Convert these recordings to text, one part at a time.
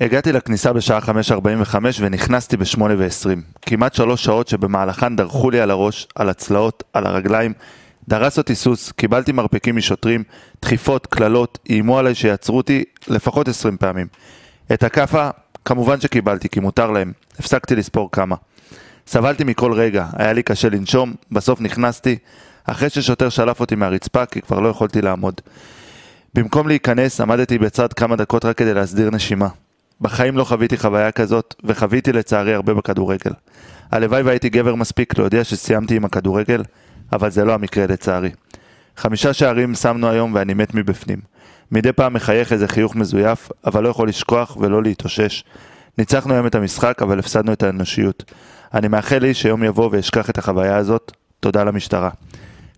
הגעתי לכניסה בשעה 5.45 ונכנסתי ב-8.20. כמעט שלוש שעות שבמהלכן דרכו לי על הראש, על הצלעות, על הרגליים. דרס אותי סוס, קיבלתי מרפקים משוטרים, דחיפות, קללות, איימו עליי שיעצרו אותי לפחות 20 פעמים. את הכאפה כמובן שקיבלתי, כי מותר להם. הפסקתי לספור כמה. סבלתי מכל רגע, היה לי קשה לנשום, בסוף נכנסתי, אחרי ששוטר שלף אותי מהרצפה, כי כבר לא יכולתי לעמוד. במקום להיכנס, עמדתי בצד כמה דקות רק כדי להסדיר נשימה. בחיים לא חוויתי חוויה כזאת, וחוויתי לצערי הרבה בכדורגל. הלוואי והייתי גבר מספיק להודיע שסיימתי עם הכדורגל, אבל זה לא המקרה לצערי. חמישה שערים שמנו היום ואני מת מבפנים. מדי פעם מחייך איזה חיוך מזויף, אבל לא יכול לשכוח ולא להתאושש. ניצחנו היום את המשחק, אבל הפסדנו את האנושיות. אני מאחל לי שיום יבוא ואשכח את החוויה הזאת. תודה למשטרה.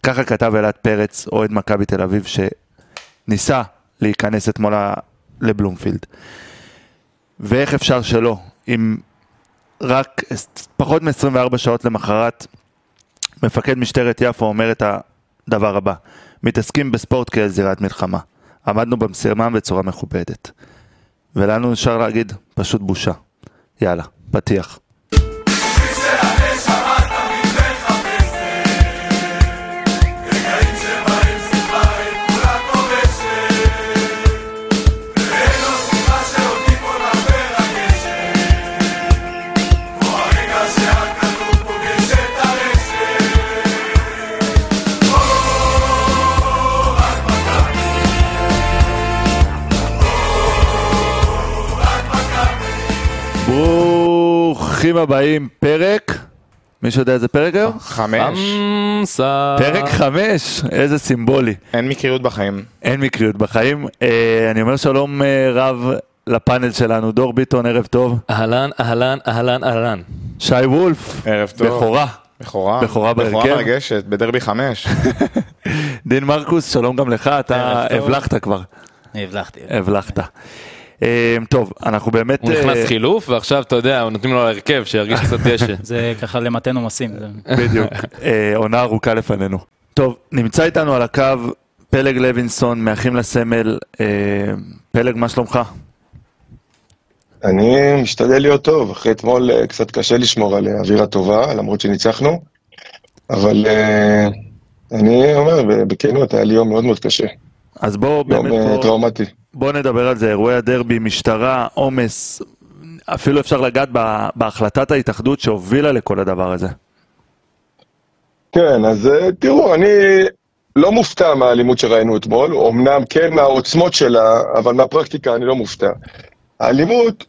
ככה כתב אלעד פרץ, אוהד מכבי תל אביב, שניסה להיכנס אתמול לבלומפילד. ואיך אפשר שלא, אם רק פחות מ-24 שעות למחרת, מפקד משטרת יפו אומר את הדבר הבא: מתעסקים בספורט כאל זירת מלחמה. עמדנו במשימה בצורה מכובדת. ולנו נשאר להגיד, פשוט בושה. יאללה, פתיח. ברוכים הבאים, פרק, מישהו יודע איזה פרק היום? חמש. חמסה. פרק חמש, איזה סימבולי. אין מקריות בחיים. אין מקריות בחיים. אה, אני אומר שלום אה, רב לפאנל שלנו, דור ביטון, ערב טוב. אהלן, אהלן, אהלן, אהלן. שי וולף, ערב טוב. בכורה. בכורה. בכורה בהרכב. בכורה מרגשת, בדרבי חמש. דין מרקוס, שלום גם לך, אתה. הבלחת כבר, הבלחתי. הבלחת. אה, טוב, אנחנו באמת... הוא נכנס אה, חילוף ועכשיו אתה יודע, נותנים לו להרכב שירגיש קצת דשא. זה ככה למתן עומסים. בדיוק, אה, עונה ארוכה לפנינו. טוב, נמצא איתנו על הקו פלג לוינסון, מאחים לסמל. אה, פלג, מה שלומך? אני משתדל להיות טוב, אחרי אתמול קצת קשה לשמור על אווירה טובה, למרות שניצחנו, אבל אני אומר בכנות, היה לי יום מאוד מאוד קשה, אז בוא יום באמת, בוא, טראומטי. בוא נדבר על זה, אירועי הדרבי, משטרה, עומס, אפילו אפשר לגעת בה- בהחלטת ההתאחדות שהובילה לכל הדבר הזה. כן, אז אה, תראו, אני לא מופתע מהאלימות שראינו אתמול, אמנם כן מהעוצמות שלה, אבל מהפרקטיקה אני לא מופתע. האלימות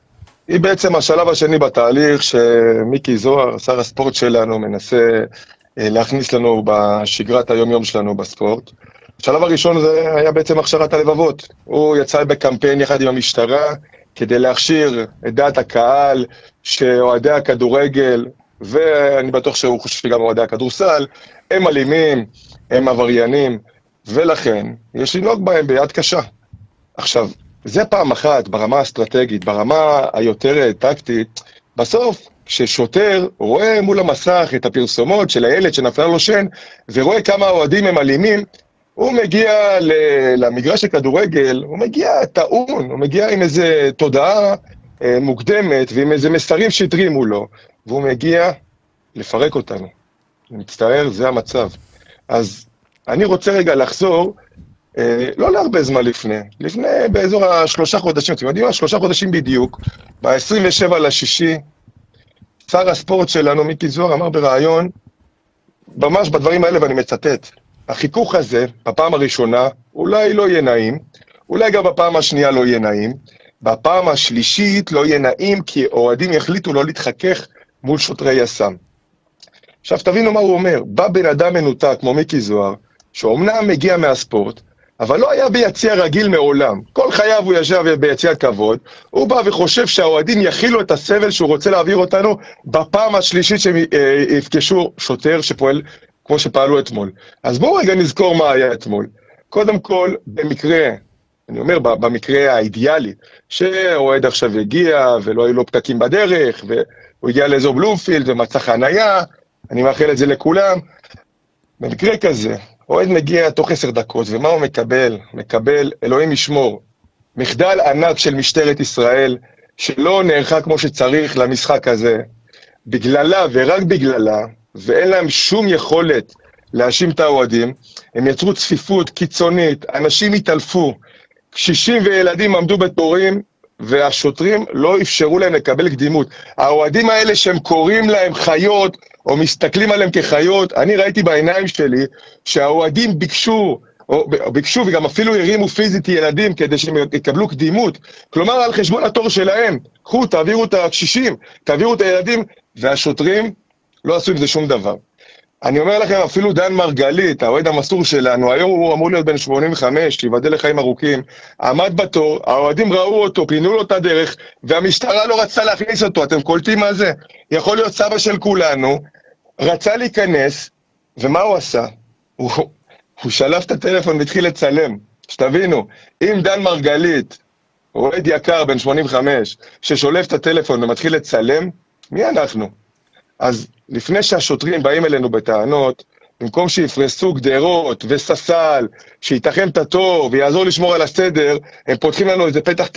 היא בעצם השלב השני בתהליך שמיקי זוהר, שר הספורט שלנו, מנסה אה, להכניס לנו בשגרת היום-יום שלנו בספורט. השלב הראשון זה היה בעצם הכשרת הלבבות. הוא יצא בקמפיין יחד עם המשטרה כדי להכשיר את דעת הקהל שאוהדי הכדורגל, ואני בטוח שהוא חושב שגם אוהדי הכדורסל, הם אלימים, הם עבריינים, ולכן יש לנהוג בהם ביד קשה. עכשיו, זה פעם אחת ברמה האסטרטגית, ברמה היותר אה, טקטית, בסוף, כששוטר רואה מול המסך את הפרסומות של הילד שנפלה לו שן, ורואה כמה האוהדים הם אלימים, הוא מגיע למגרש הכדורגל, הוא מגיע טעון, הוא מגיע עם איזה תודעה אה, מוקדמת ועם איזה מסרים שהתרימו לו, והוא מגיע לפרק אותנו. אני מצטער, זה המצב. אז אני רוצה רגע לחזור, אה, לא להרבה זמן לפני, לפני באזור השלושה חודשים, אתם יודעים מה? שלושה חודשים בדיוק, ב-27 לשישי, שר הספורט שלנו, מיקי זוהר, אמר בריאיון, ממש בדברים האלה, ואני מצטט, החיכוך הזה, בפעם הראשונה, אולי לא יהיה נעים, אולי גם בפעם השנייה לא יהיה נעים, בפעם השלישית לא יהיה נעים, כי אוהדים יחליטו לא להתחכך מול שוטרי יס"מ. עכשיו תבינו מה הוא אומר, בא בן אדם מנותק כמו מיקי זוהר, שאומנם מגיע מהספורט, אבל לא היה ביציע רגיל מעולם. כל חייו הוא ישב ביציע כבוד, הוא בא וחושב שהאוהדים יכילו את הסבל שהוא רוצה להעביר אותנו בפעם השלישית שהם אה, יפגשו שוטר שפועל כמו שפעלו אתמול. אז בואו רגע נזכור מה היה אתמול. קודם כל, במקרה, אני אומר במקרה האידיאלי, שאוהד עכשיו הגיע ולא היו לו פקקים בדרך, והוא הגיע לאזור בלומפילד ומצא חנייה, אני מאחל את זה לכולם. במקרה כזה, אוהד מגיע תוך עשר דקות, ומה הוא מקבל? מקבל, אלוהים ישמור, מחדל ענק של משטרת ישראל, שלא נערכה כמו שצריך למשחק הזה, בגללה ורק בגללה, ואין להם שום יכולת להאשים את האוהדים, הם יצרו צפיפות קיצונית, אנשים התעלפו, קשישים וילדים עמדו בתורים, והשוטרים לא אפשרו להם לקבל קדימות. האוהדים האלה שהם קוראים להם חיות, או מסתכלים עליהם כחיות, אני ראיתי בעיניים שלי שהאוהדים ביקשו, או ביקשו וגם אפילו הרימו פיזית ילדים כדי שהם יקבלו קדימות, כלומר על חשבון התור שלהם. קחו, תעבירו את הקשישים, תעבירו את הילדים, והשוטרים לא עשו עם זה שום דבר. אני אומר לכם, אפילו דן מרגלית, האוהד המסור שלנו, היום הוא אמור להיות בן 85, שיבדל לחיים ארוכים, עמד בתור, האוהדים ראו אותו, פינו לו את הדרך, והמשטרה לא רצתה להכניס אותו, אתם קולטים מה זה? יכול להיות סבא של כולנו, רצה להיכנס, ומה הוא עשה? הוא, הוא שלף את הטלפון והתחיל לצלם. שתבינו, אם דן מרגלית, אוהד יקר בן 85, ששולף את הטלפון ומתחיל לצלם, מי אנחנו? אז לפני שהשוטרים באים אלינו בטענות, במקום שיפרסו גדרות וססל, שיתחם את התור ויעזור לשמור על הסדר, הם פותחים לנו איזה פתח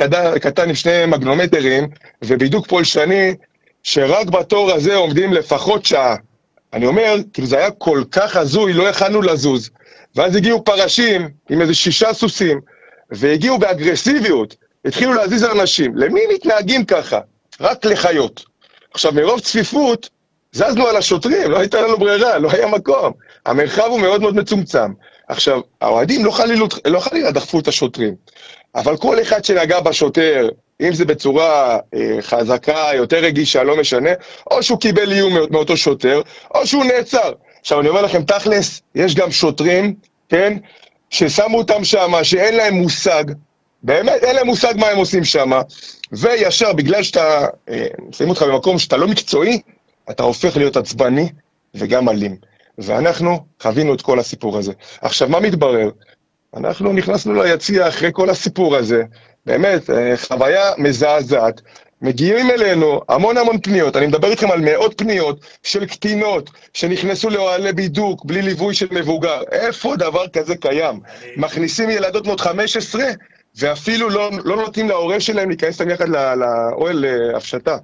קטן, עם שני מגנומטרים ובידוק פולשני, שרק בתור הזה עומדים לפחות שעה. אני אומר, כאילו זה היה כל כך הזוי, לא יכלנו לזוז. ואז הגיעו פרשים עם איזה שישה סוסים, והגיעו באגרסיביות, התחילו להזיז אנשים. למי מתנהגים ככה? רק לחיות. עכשיו, מרוב צפיפות, זזנו על השוטרים, לא הייתה לנו ברירה, לא היה מקום. המרחב הוא מאוד מאוד מצומצם. עכשיו, האוהדים לא חלילה לא חלילה דחפו את השוטרים, אבל כל אחד שנגע בשוטר, אם זה בצורה אה, חזקה, יותר רגישה, לא משנה, או שהוא קיבל איום מאותו שוטר, או שהוא נעצר. עכשיו, אני אומר לכם, תכלס, יש גם שוטרים, כן, ששמו אותם שם, שאין להם מושג, באמת, אין להם מושג מה הם עושים שם, וישר, בגלל שאתה, אה, שמים אותך במקום שאתה לא מקצועי, אתה הופך להיות עצבני וגם אלים. ואנחנו חווינו את כל הסיפור הזה. עכשיו, מה מתברר? אנחנו נכנסנו ליציע אחרי כל הסיפור הזה, באמת, אה, חוויה מזעזעת. מגיעים אלינו המון המון פניות, אני מדבר איתכם על מאות פניות של קטינות שנכנסו לאוהלי בידוק בלי ליווי של מבוגר. איפה דבר כזה קיים? מכניסים ילדות בנות 15 ואפילו לא, לא נותנים להורה שלהם להיכנס איתם יחד לאוהל אה, הפשטה.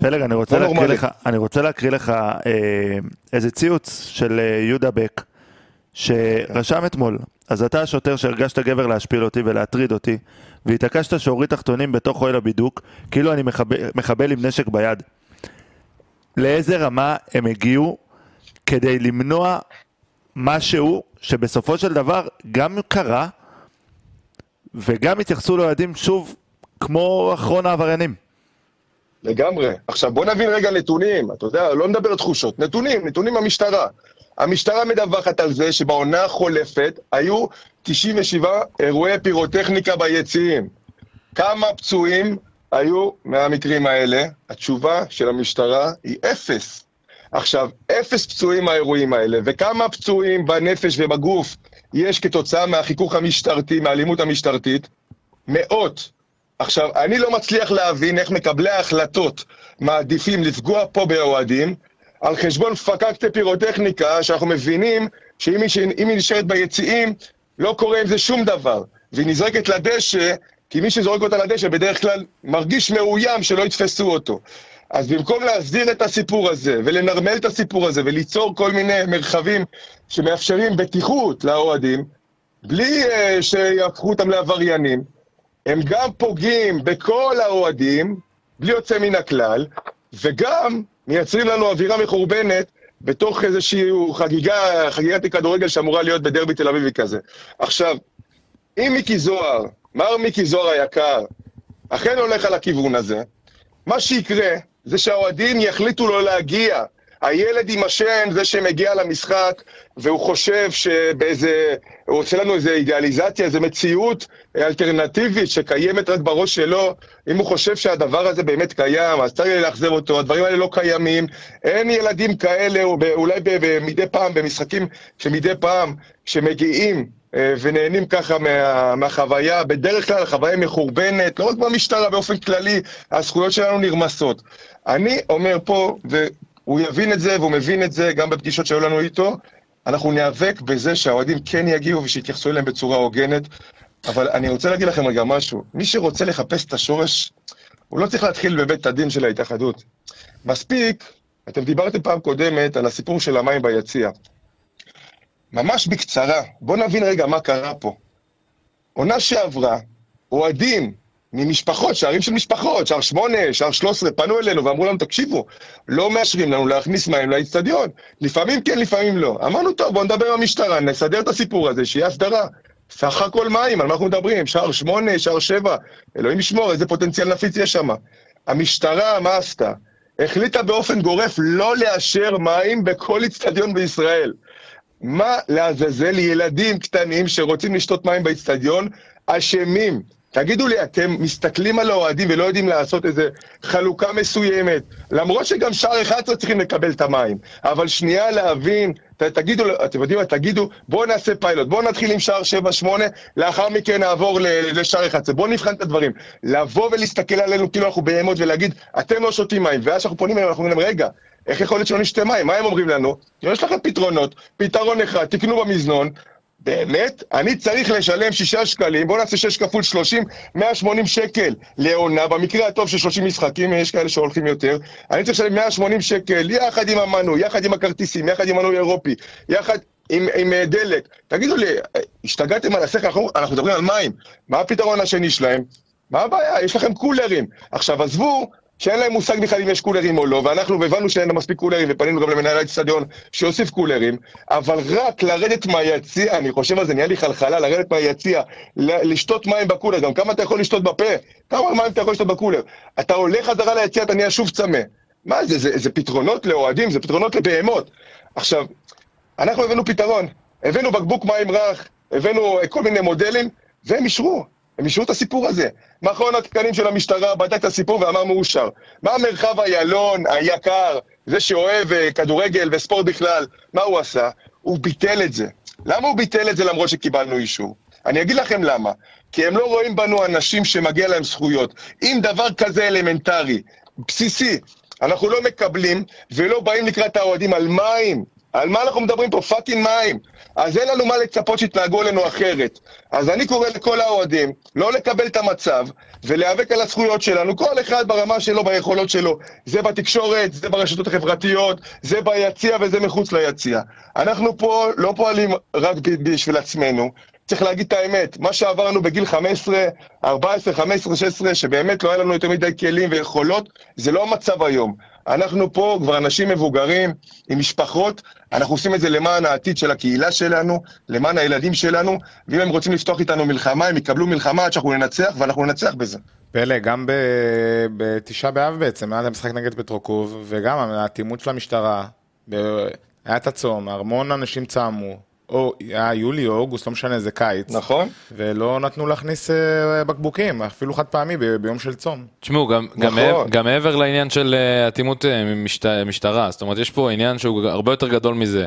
פלג, אני רוצה, להקריא לך, אני רוצה להקריא לך אה, איזה ציוץ של אה, יהודה בק, שרשם אתמול, אז אתה השוטר שהרגשת גבר להשפיל אותי ולהטריד אותי, והתעקשת שהוריד תחתונים בתוך אוהל הבידוק, כאילו אני מחבל, מחבל עם נשק ביד. לאיזה רמה הם הגיעו כדי למנוע משהו שבסופו של דבר גם קרה וגם התייחסו לאוהדים שוב כמו אחרון העבריינים. לגמרי. עכשיו בוא נבין רגע נתונים, אתה יודע, לא נדבר תחושות, נתונים, נתונים במשטרה. המשטרה מדווחת על זה שבעונה החולפת היו 97 אירועי פירוטכניקה ביציעים. כמה פצועים היו מהמקרים האלה? התשובה של המשטרה היא אפס. עכשיו, אפס פצועים מהאירועים האלה, וכמה פצועים בנפש ובגוף יש כתוצאה מהחיכוך המשטרתי, מהאלימות המשטרתית? מאות. עכשיו, אני לא מצליח להבין איך מקבלי ההחלטות מעדיפים לפגוע פה באוהדים על חשבון פקקטי פירוטכניקה, שאנחנו מבינים שאם היא נשארת ביציעים, לא קורה עם זה שום דבר. והיא נזרקת לדשא, כי מי שזורק אותה לדשא בדרך כלל מרגיש מאוים שלא יתפסו אותו. אז במקום להסדיר את הסיפור הזה, ולנרמל את הסיפור הזה, וליצור כל מיני מרחבים שמאפשרים בטיחות לאוהדים, בלי uh, שיהפכו אותם לעבריינים, הם גם פוגעים בכל האוהדים, בלי יוצא מן הכלל, וגם מייצרים לנו אווירה מחורבנת בתוך איזושהי חגיגה, חגיגת כדורגל שאמורה להיות בדרבי תל אביבי כזה. עכשיו, אם מיקי זוהר, מר מיקי זוהר היקר, אכן הולך על הכיוון הזה, מה שיקרה זה שהאוהדים יחליטו לא להגיע. הילד עם השם, זה שמגיע למשחק, והוא חושב שבאיזה, הוא עושה לנו איזה אידיאליזציה, איזה מציאות אלטרנטיבית שקיימת רק בראש שלו. אם הוא חושב שהדבר הזה באמת קיים, אז צריך לאכזב אותו, הדברים האלה לא קיימים. אין ילדים כאלה, אולי מדי פעם, במשחקים שמדי פעם, שמגיעים אה, ונהנים ככה מה, מהחוויה, בדרך כלל החוויה מחורבנת, לא רק במשטרה, באופן כללי, הזכויות שלנו נרמסות. אני אומר פה, והוא יבין את זה, והוא מבין את זה גם בפגישות שהיו לנו איתו, אנחנו ניאבק בזה שהאוהדים כן יגיעו ושיתייחסו אליהם בצורה הוגנת. אבל אני רוצה להגיד לכם רגע משהו, מי שרוצה לחפש את השורש הוא לא צריך להתחיל בבית הדין של ההתאחדות. מספיק, אתם דיברתם פעם קודמת על הסיפור של המים ביציע. ממש בקצרה, בואו נבין רגע מה קרה פה. עונה שעברה, אוהדים ממשפחות, שערים של משפחות, שער שמונה, שער שלוש עשרה, פנו אלינו ואמרו לנו, תקשיבו, לא מאשרים לנו להכניס מים לאצטדיון. לפעמים כן, לפעמים לא. אמרנו, טוב, בואו נדבר עם המשטרה, נסדר את הסיפור הזה, שיהיה הסדרה. סך הכל מים, על מה אנחנו מדברים? שער שמונה, שער שבע, אלוהים ישמור, איזה פוטנציאל נפיץ יש שם. המשטרה, מה עשתה? החליטה באופן גורף לא לאשר מים בכל אצטדיון בישראל. מה לעזאזל ילדים קטנים שרוצים לשתות מים באצטדיון אשמים? תגידו לי, אתם מסתכלים על האוהדים ולא יודעים לעשות איזה חלוקה מסוימת, למרות שגם שער 11 צריכים לקבל את המים, אבל שנייה להבין, ת, תגידו, אתם יודעים מה, תגידו, בואו נעשה פיילוט, בואו נתחיל עם שער 7-8, לאחר מכן נעבור לשער 11, בואו נבחן את הדברים. לבוא ולהסתכל עלינו כאילו אנחנו בהמות ולהגיד, אתם לא שותים מים, ואז כשאנחנו פונים אליהם, אנחנו אומרים להם, רגע, איך יכול להיות שלא נשתה מים? מה הם אומרים לנו? יש לכם פתרונות, פתרון אחד, תקנו במזנון, באמת? אני צריך לשלם שישה שקלים, בוא נעשה שש כפול שלושים, מאה שמונים שקל לעונה, במקרה הטוב של שלושים משחקים, יש כאלה שהולכים יותר, אני צריך לשלם מאה שמונים שקל, יחד עם המנוי, יחד עם הכרטיסים, יחד עם מנוי אירופי, יחד עם, עם אה, דלק. תגידו לי, אה, השתגעתם על השכל? אנחנו, אנחנו מדברים על מים, מה הפתרון השני שלהם? מה הבעיה? יש לכם קולרים. עכשיו עזבו שאין להם מושג בכלל אם יש קולרים או לא, ואנחנו הבנו שאין להם מספיק קולרים, ופנינו גם למנהל האצטדיון שיוסיף קולרים, אבל רק לרדת מהיציע, אני חושב על זה, נהיה לי חלחלה, לרדת מהיציע, לשתות מים בקולר, גם כמה אתה יכול לשתות בפה? כמה מים אתה יכול לשתות בקולר? אתה עולה חזרה ליציע, אתה נהיה שוב צמא. מה זה, זה, זה פתרונות לאוהדים, זה פתרונות לבהמות. עכשיו, אנחנו הבאנו פתרון, הבאנו בקבוק מים רך, הבאנו כל מיני מודלים, והם אישרו. הם אישרו את הסיפור הזה. מכון התקנים של המשטרה בדק את הסיפור ואמר מאושר. מה מרחב איילון היקר, זה שאוהב אה, כדורגל וספורט בכלל, מה הוא עשה? הוא ביטל את זה. למה הוא ביטל את זה למרות שקיבלנו אישור? אני אגיד לכם למה. כי הם לא רואים בנו אנשים שמגיע להם זכויות. אם דבר כזה אלמנטרי, בסיסי, אנחנו לא מקבלים ולא באים לקראת האוהדים על מים, על מה אנחנו מדברים פה? fucking מים. אז אין לנו מה לצפות שיתנהגו אלינו אחרת. אז אני קורא לכל האוהדים לא לקבל את המצב ולהיאבק על הזכויות שלנו, כל אחד ברמה שלו, ביכולות שלו. זה בתקשורת, זה ברשתות החברתיות, זה ביציע וזה מחוץ ליציע. אנחנו פה לא פועלים רק בשביל עצמנו. צריך להגיד את האמת, מה שעברנו בגיל 15, 14, 15, 16, שבאמת לא היה לנו יותר מדי כלים ויכולות, זה לא המצב היום. אנחנו פה כבר אנשים מבוגרים, עם משפחות, אנחנו עושים את זה למען העתיד של הקהילה שלנו, למען הילדים שלנו, ואם הם רוצים לפתוח איתנו מלחמה, הם יקבלו מלחמה עד שאנחנו ננצח, ואנחנו ננצח בזה. פלא, גם בתשעה באב בעצם, היה את המשחק נגד פטרוקוב, וגם האטימות של המשטרה, היה את הצום, המון אנשים צעמו, או היה יולי או אוגוסט, לא משנה, זה קיץ, נכון? ולא נתנו להכניס אה, בקבוקים, אפילו חד פעמי ב- ביום של צום. תשמעו, גם, גם, נכון. מעבר, גם מעבר לעניין של אה, אטימות אה, משט, משטרה, זאת אומרת, יש פה עניין שהוא הרבה יותר גדול מזה.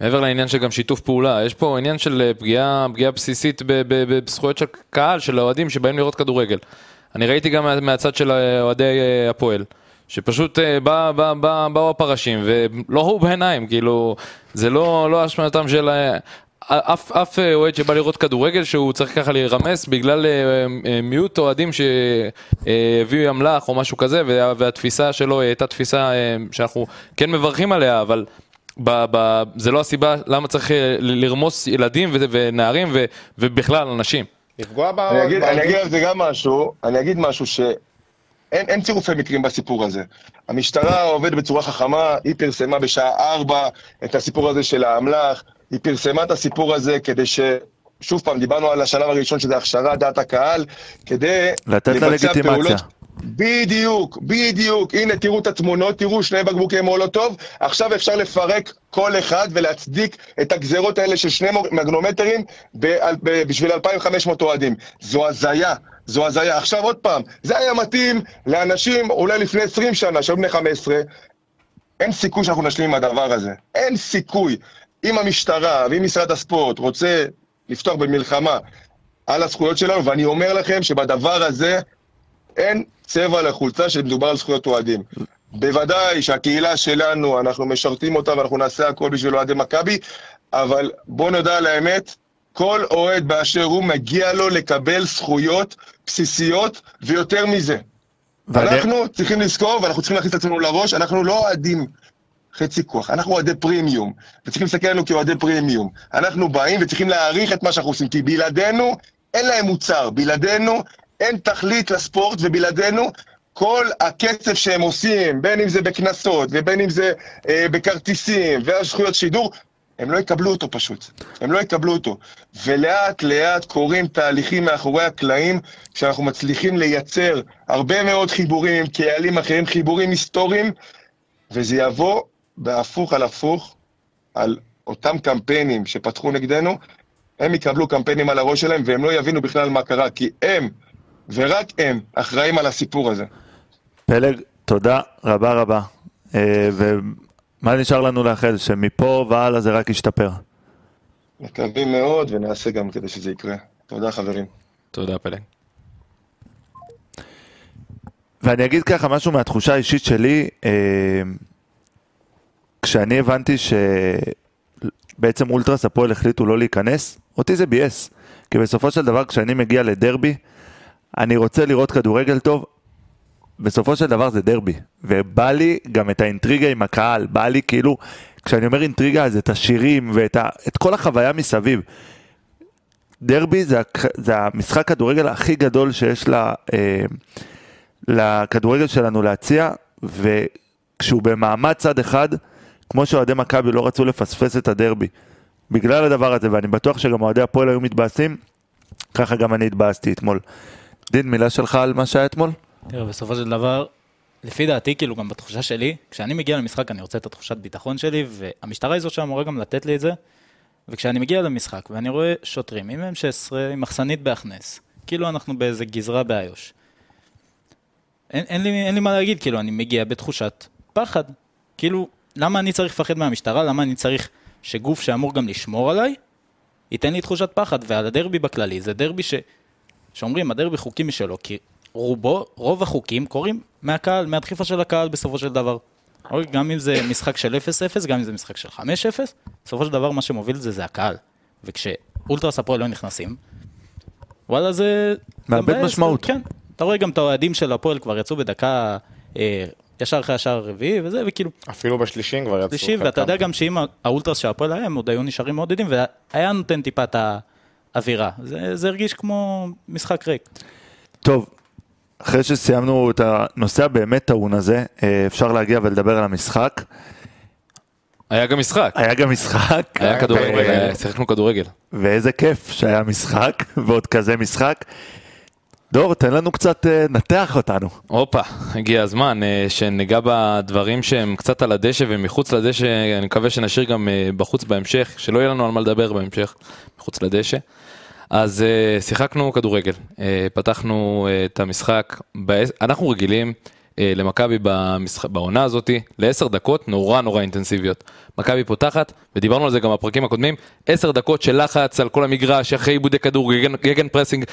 מעבר לעניין של גם שיתוף פעולה, יש פה עניין של אה, פגיעה, פגיעה בסיסית בזכויות של קהל, של האוהדים שבאים לראות כדורגל. אני ראיתי גם מה- מהצד של אה, אוהדי אה, הפועל, שפשוט אה, בא, בא, בא, באו הפרשים ולא ראו בעיניים, כאילו, זה לא, לא אשמתם של... אה, אף, אף אה, אוהד שבא לראות כדורגל שהוא צריך ככה להירמס בגלל אה, אה, מיעוט אוהדים שהביאו אמל"ח או משהו כזה וה- והתפיסה שלו הייתה תפיסה אה, שאנחנו כן מברכים עליה אבל ב, ב, זה לא הסיבה למה צריך אה, לרמוס ילדים ו- ונערים ו, ובכלל אנשים. לפגוע על זה גם משהו, אני אגיד משהו ש... אין, אין צירופי מקרים בסיפור הזה. המשטרה עובדת בצורה חכמה, היא פרסמה בשעה ארבע את הסיפור הזה של האמל"ח, היא פרסמה את הסיפור הזה כדי ש... שוב פעם, דיברנו על השלב הראשון שזה הכשרת דעת הקהל, כדי לתת לה לגיטימציה. פעולות- בדיוק, בדיוק. הנה, תראו את התמונות, תראו שני בקבוקי מולוטוב. עכשיו אפשר לפרק כל אחד ולהצדיק את הגזרות האלה של שני מגנומטרים ב- ב- בשביל 2,500 אוהדים. זו הזיה. זו הזיה. עכשיו עוד פעם, זה היה מתאים לאנשים אולי לפני 20 שנה, שהיו בני 15, אין סיכוי שאנחנו נשלים עם הדבר הזה. אין סיכוי. אם המשטרה ואם משרד הספורט רוצה לפתוח במלחמה על הזכויות שלנו, ואני אומר לכם שבדבר הזה אין צבע לחולצה שמדובר על זכויות אוהדים. בוודאי שהקהילה שלנו, אנחנו משרתים אותה ואנחנו נעשה הכל בשביל אוהדי מכבי, אבל בואו נדע על האמת, כל אוהד באשר הוא מגיע לו לקבל זכויות בסיסיות ויותר מזה. ואני- אנחנו צריכים לזכור, ואנחנו צריכים להכניס את עצמנו לראש, אנחנו לא אוהדים חצי כוח, אנחנו אוהדי פרימיום, וצריכים להסתכל עלינו כאוהדי פרימיום. אנחנו באים וצריכים להעריך את מה שאנחנו עושים, כי בלעדינו אין להם מוצר, בלעדינו אין תכלית לספורט, ובלעדינו כל הכסף שהם עושים, בין אם זה בקנסות, ובין אם זה אה, בכרטיסים, והזכויות שידור, הם לא יקבלו אותו פשוט. הם לא יקבלו אותו. ולאט לאט קורים תהליכים מאחורי הקלעים, שאנחנו מצליחים לייצר הרבה מאוד חיבורים עם קהלים אחרים, חיבורים היסטוריים, וזה יבוא בהפוך על הפוך על אותם קמפיינים שפתחו נגדנו, הם יקבלו קמפיינים על הראש שלהם והם לא יבינו בכלל מה קרה, כי הם, ורק הם, אחראים על הסיפור הזה. פלג, תודה רבה רבה. אה, ומה נשאר לנו לאחל? שמפה והלאה זה רק ישתפר. מקווים מאוד ונעשה גם כדי שזה יקרה. תודה חברים. תודה פלג. ואני אגיד ככה משהו מהתחושה האישית שלי, אה, כשאני הבנתי שבעצם אולטרס הפועל החליטו לא להיכנס, אותי זה ביאס. כי בסופו של דבר כשאני מגיע לדרבי, אני רוצה לראות כדורגל טוב, בסופו של דבר זה דרבי. ובא לי גם את האינטריגה עם הקהל, בא לי כאילו, כשאני אומר אינטריגה אז את השירים ואת ה, את כל החוויה מסביב. דרבי זה, זה המשחק כדורגל הכי גדול שיש לה, אה, לכדורגל שלנו להציע, וכשהוא במעמד צד אחד, כמו שאוהדי מכבי לא רצו לפספס את הדרבי, בגלל הדבר הזה, ואני בטוח שגם אוהדי הפועל היו מתבאסים, ככה גם אני התבאסתי אתמול. דין, מילה שלך על מה שהיה אתמול? תראה, בסופו של דבר, לפי דעתי, כאילו גם בתחושה שלי, כשאני מגיע למשחק אני רוצה את התחושת ביטחון שלי, והמשטרה היא זו שאמורה גם לתת לי את זה. וכשאני מגיע למשחק ואני רואה שוטרים עם M16, עם מחסנית בהכנס, כאילו אנחנו באיזה גזרה באיו"ש. אין, אין, לי, אין לי מה להגיד, כאילו, אני מגיע בתחושת פחד. כאילו, למה אני צריך לפחד מהמשטרה? למה אני צריך שגוף שאמור גם לשמור עליי, ייתן לי תחושת פחד? ועל הדרבי בכללי, זה דרבי ש... שאומרים, הדרבי חוקי משלו, כי רובו, רוב החוקים קורים מהקהל, מהדחיפה של הקהל בסופו של דבר. אוקיי, גם אם זה משחק של 0-0, גם אם זה משחק של 5-0, בסופו של דבר מה שמוביל את זה זה הקהל. וכשאולטרס הפועל לא נכנסים, וואלה זה... מאבד משמעות. כן. אתה רואה גם את האוהדים של הפועל כבר יצאו בדקה, אה, ישר אחרי השער הרביעי וזה, וכאילו, אפילו בשלישים כבר יצאו. שלישי, ואתה יודע גם שאם האולטרס של הפועל היה, הם עוד היו נשארים מעודדים, והיה נותן טיפה את האווירה. זה, זה הרגיש כמו משחק ריק. טוב, אחרי שסיימנו את הנושא הבאמת טעון הזה, אה, אפשר להגיע ולדבר על המשחק. היה גם משחק. היה גם משחק. היה כדורגל, ו- היה- שיחקנו כדורגל. ואיזה כיף שהיה משחק, ועוד כזה משחק. דור, תן לנו קצת, אה, נתח אותנו. הופה, הגיע הזמן אה, שניגע בדברים שהם קצת על הדשא ומחוץ לדשא, אני מקווה שנשאיר גם אה, בחוץ בהמשך, שלא יהיה לנו על מה לדבר בהמשך, מחוץ לדשא. אז אה, שיחקנו כדורגל, אה, פתחנו אה, את המשחק, בעש- אנחנו רגילים אה, למכבי במשח- בעונה הזאתי לעשר דקות נורא נורא אינטנסיביות. מכבי פותחת, ודיברנו על זה גם בפרקים הקודמים, עשר דקות של לחץ על כל המגרש, אחרי איבודי כדור, gegen, gegenpressing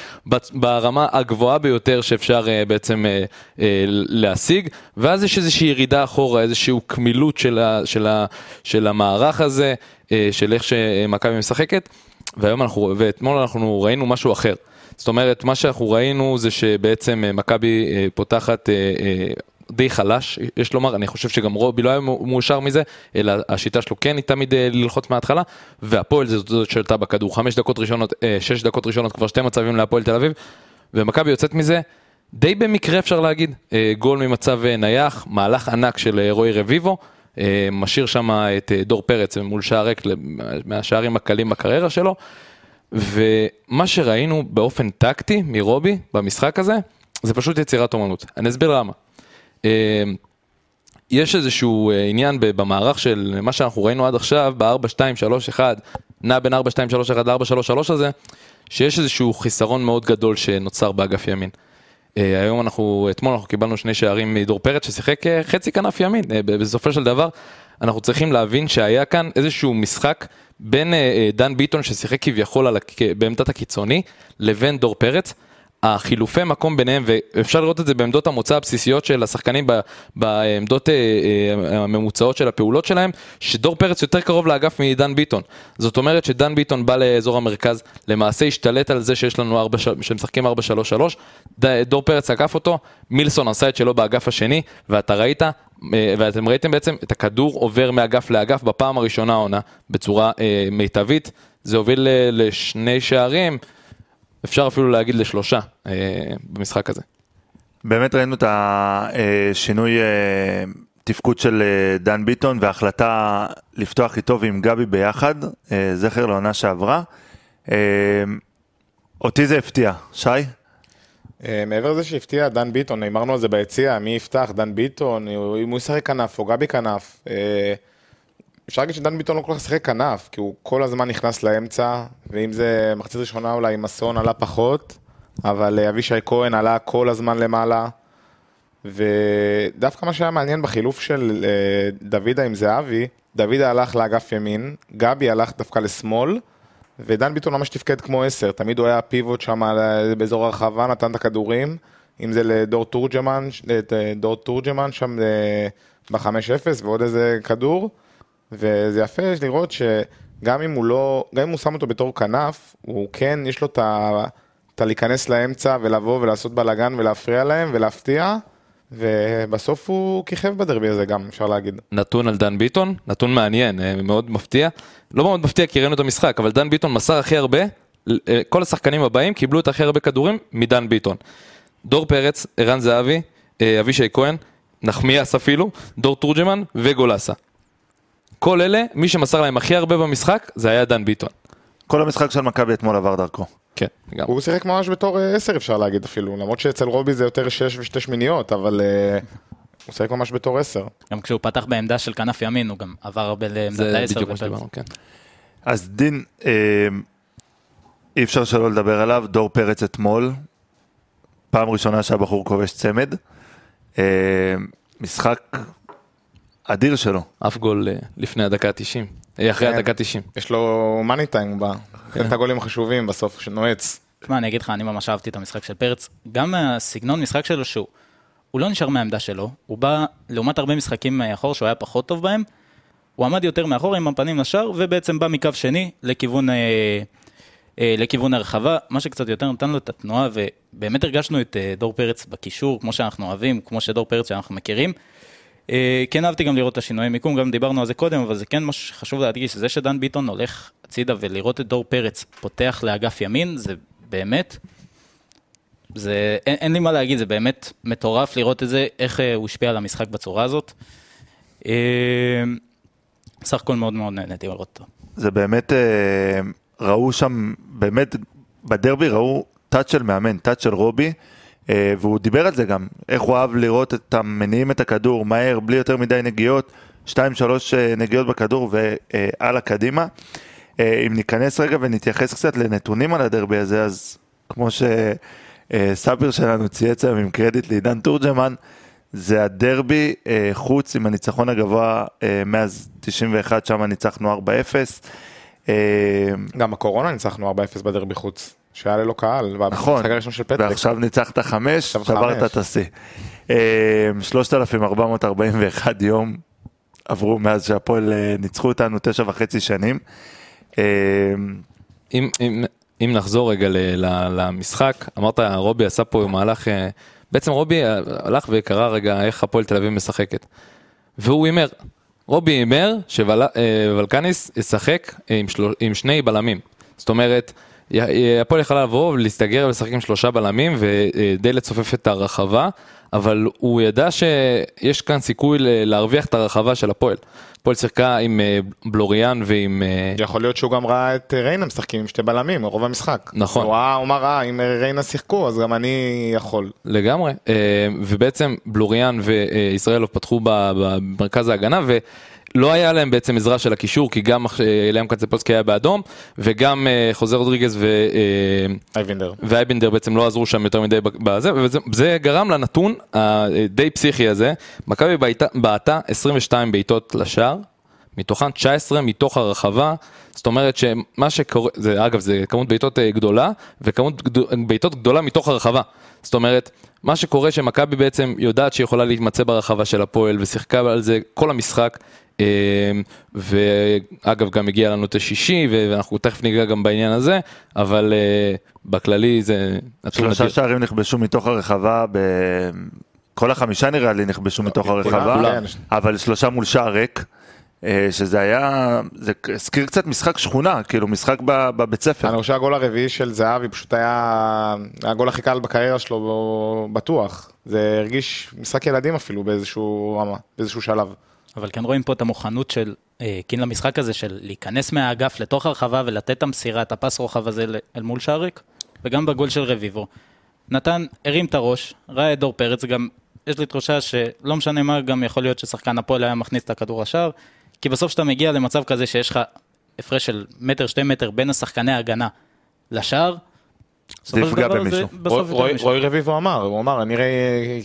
ברמה הגבוהה ביותר שאפשר אה, בעצם אה, אה, להשיג, ואז יש איזושהי ירידה אחורה, איזושהי קמילות של, ה, של, ה, של המערך הזה, אה, של איך שמכבי משחקת, והיום אנחנו, ואתמול אנחנו ראינו משהו אחר. זאת אומרת, מה שאנחנו ראינו זה שבעצם אה, מכבי אה, פותחת אה, די חלש, יש לומר, אני חושב שגם רובי לא היה מאושר מזה, אלא השיטה שלו כן היא תמיד ללחוץ מההתחלה, והפועל זאת זאת שלטה בכדור, חמש דקות ראשונות, שש דקות ראשונות, כבר שתי מצבים להפועל תל אביב, ומכבי יוצאת מזה. די במקרה אפשר להגיד, גול ממצב נייח, מהלך ענק של רועי רביבו, משאיר שם את אה, דור פרץ מול שער ריק, מהשערים הקלים בקריירה שלו, ומה שראינו באופן טקטי מרובי במשחק הזה, זה פשוט יצירת אומנות. אני אסביר למה. אה, יש איזשהו אה, עניין במערך של מה שאנחנו ראינו עד עכשיו, ב-4, 2, 3, 1, נע בין 4, 2, 3, 1 ל-4, 3, 3 הזה, שיש איזשהו חיסרון מאוד גדול שנוצר באגף ימין. אה, היום אנחנו, אתמול אנחנו קיבלנו שני שערים מדור פרץ ששיחק אה, חצי כנף ימין. אה, בסופו של דבר, אנחנו צריכים להבין שהיה כאן איזשהו משחק בין דן ביטון ששיחק כביכול בעמדת הקיצוני, לבין דור פרץ. החילופי מקום ביניהם, ואפשר לראות את זה בעמדות המוצא הבסיסיות של השחקנים, בעמדות אה, אה, הממוצעות של הפעולות שלהם, שדור פרץ יותר קרוב לאגף מדן ביטון. זאת אומרת שדן ביטון בא לאזור המרכז, למעשה השתלט על זה שיש לנו 4, שמשחקים 4-3-3, ד- דור פרץ עקף אותו, מילסון עשה את שלו באגף השני, ואתה ראית, אה, ואתם ראיתם בעצם את הכדור עובר מאגף לאגף בפעם הראשונה העונה, בצורה מיטבית, זה הוביל לשני שערים. אפשר אפילו להגיד לשלושה אה, במשחק הזה. באמת ראינו את השינוי אה, תפקוד של אה, דן ביטון וההחלטה לפתוח איתו ועם גבי ביחד, אה, זכר לעונה שעברה. אה, אותי זה הפתיע. שי? אה, מעבר לזה שהפתיע דן ביטון, אמרנו על זה ביציע, מי יפתח, דן ביטון, אם הוא ישחק כנף או גבי כנף. אה, אפשר להגיד שדן ביטון לא כל כך שיחק כנף, כי הוא כל הזמן נכנס לאמצע, ואם זה מחצית ראשונה אולי עם אסון עלה פחות, אבל אה, אבישי כהן עלה כל הזמן למעלה. ודווקא מה שהיה מעניין בחילוף של אה, דוידה עם זהבי, דוידה הלך לאגף ימין, גבי הלך דווקא לשמאל, ודן ביטון ממש תפקד כמו עשר, תמיד הוא היה פיבוט שם על- באזור הרחבה, נתן את הכדורים, אם זה לדור תורג'מן, דור תורג'מן שם אה, ב-5-0 ועוד איזה כדור, וזה יפה לראות שגם אם הוא לא, גם אם הוא שם אותו בתור כנף, הוא כן, יש לו את הלהיכנס לאמצע ולבוא ולעשות בלאגן ולהפריע להם ולהפתיע, ובסוף הוא כיכב בדרבי הזה גם, אפשר להגיד. נתון על דן ביטון, נתון מעניין, אה, מאוד מפתיע. לא מאוד מפתיע כי ראינו את המשחק, אבל דן ביטון מסר הכי הרבה, אה, כל השחקנים הבאים קיבלו את הכי הרבה כדורים מדן ביטון. דור פרץ, ערן זהבי, אה, אבישי כהן, נחמיאס אפילו, דור תורג'מן וגולסה. כל אלה, מי שמסר להם הכי הרבה במשחק, זה היה דן ביטון. כל המשחק של מכבי אתמול עבר דרכו. כן, גם. הוא שיחק ממש בתור אה, עשר אפשר להגיד אפילו, למרות שאצל רובי זה יותר שש ושתי שמיניות, אבל אה, הוא שיחק ממש בתור עשר. גם כשהוא פתח בעמדה של כנף ימין, הוא גם עבר הרבה לעמדת זה העשר. בדיוק מה. שדיברנו, כן. אז דין, אה, אי אפשר שלא לדבר עליו, דור פרץ אתמול, פעם ראשונה שהבחור כובש צמד, אה, משחק אדיר שלו. אף גול אה, לפני הדקה ה-90, אחרי כן. הדקה ה-90. יש לו מאני טיים, הוא בא. את הגולים החשובים בסוף, שנועץ. תשמע, אני אגיד לך, אני ממש אהבתי את המשחק של פרץ. גם מהסגנון משחק שלו, שהוא הוא לא נשאר מהעמדה שלו, הוא בא, לעומת הרבה משחקים מאחור שהוא היה פחות טוב בהם, הוא עמד יותר מאחור עם הפנים לשער, ובעצם בא מקו שני לכיוון, אה, אה, לכיוון הרחבה, מה שקצת יותר נתן לו את התנועה, ובאמת הרגשנו את אה, דור פרץ בקישור, כמו שאנחנו אוהבים, כמו שדור פרץ שאנחנו מכירים. אה, כן אהבתי גם לראות את השינויי מיקום, גם דיברנו על זה קודם, אבל זה כן מה שחשוב להדגיש, זה שדן ביטון הולך הצידה ולראות את דור פרץ פותח לאגף ימין, זה באמת, זה, אין, אין לי מה להגיד, זה באמת מטורף לראות את זה, איך אה, הוא השפיע על המשחק בצורה הזאת. אה, סך הכל מאוד מאוד נהניתי לראות אותו. זה באמת, אה, ראו שם, באמת, בדרבי ראו טאץ' של מאמן, טאץ' של רובי, והוא דיבר על זה גם, איך הוא אהב לראות אותם מניעים את הכדור מהר, בלי יותר מדי נגיעות, שתיים שלוש אה, נגיעות בכדור קדימה. אה, אם ניכנס רגע ונתייחס קצת לנתונים על הדרבי הזה, אז כמו שספיר שלנו צייץ היום עם קרדיט לעידן תורג'מן, זה הדרבי אה, חוץ עם הניצחון הגבוה אה, מאז 91, שם ניצחנו 4-0. אה, גם בקורונה ניצחנו 4-0 בדרבי חוץ, שהיה ללא קהל. נכון, במשחק הראשון של פטריק. ועכשיו ניצחת 5, עכשיו שברת חמש. את השיא. אה, 3,441 יום עברו מאז שהפועל אה, ניצחו אותנו תשע וחצי שנים. אה, אם, אם, אם נחזור רגע ל, ל, למשחק, אמרת רובי עשה פה מהלך, אה, בעצם רובי אה, הלך וקרא רגע איך הפועל תל אביב משחקת. והוא הימר, רובי הימר שוולקניס ישחק עם, של, עם שני בלמים. זאת אומרת, הפועל יכולה לבוא ולהסתגר ולשחק עם שלושה בלמים ודי לצופף את הרחבה, אבל הוא ידע שיש כאן סיכוי להרוויח את הרחבה של הפועל. הפועל שיחקה עם אה, בלוריאן ועם... אה, יכול להיות שהוא גם ראה את ריינה משחקים עם שתי בלמים, רוב המשחק. נכון. הוא ראה, הוא אמר, אה, אם ריינה שיחקו, אז גם אני יכול. לגמרי, אה, ובעצם בלוריאן וישראלוב פתחו במרכז ההגנה ולא היה להם בעצם עזרה של הקישור כי גם אה, אליאם קצפולסקי היה באדום וגם אה, חוזה רודריגז ו- אה, אייבינדר. ואייבנדר בעצם לא עזרו שם יותר מדי בזה וזה זה גרם לנתון הדי פסיכי הזה, מכבי בעטה 22 בעיטות לשער מתוכן 19 מתוך הרחבה, זאת אומרת שמה שקורה, זה אגב, זה כמות בעיטות גדולה, וכמות גדו- בעיטות גדולה מתוך הרחבה. זאת אומרת, מה שקורה שמכבי בעצם יודעת שהיא יכולה להתמצא ברחבה של הפועל, ושיחקה על זה כל המשחק. אה, ואגב גם הגיע לנו את השישי ואנחנו תכף ניגע גם בעניין הזה אבל אה, בכללי זה שלושה. שערים נכבשו מתוך הרחבה, ב... כל החמישה נראה לי נכבשו מתוך הרחבה, כולם. אבל שלושה מול שער ריק, אה, שזה היה, זה הזכיר קצת משחק שכונה, כאילו משחק בבית ספר. אני חושב שהגול הרביעי של זהבי פשוט היה הגול הכי קל בקריירה שלו בטוח. זה הרגיש משחק ילדים אפילו באיזשהו רמה, באיזשהו שלב. אבל כן רואים פה את המוכנות של אה, קין למשחק הזה, של להיכנס מהאגף לתוך הרחבה ולתת את המסירה, את הפס רוחב הזה אל מול שעריק, וגם בגול של רביבו. נתן, הרים את הראש, ראה את דור פרץ, גם יש לי תחושה שלא משנה מה, גם יכול להיות ששחקן הפועל היה מכניס את הכדור לשער, כי בסוף כשאתה מגיע למצב כזה שיש לך הפרש של מטר, שתי מטר בין השחקני ההגנה לשער, זה יפגע במישהו. רוי רביבו אמר, הוא אמר, אני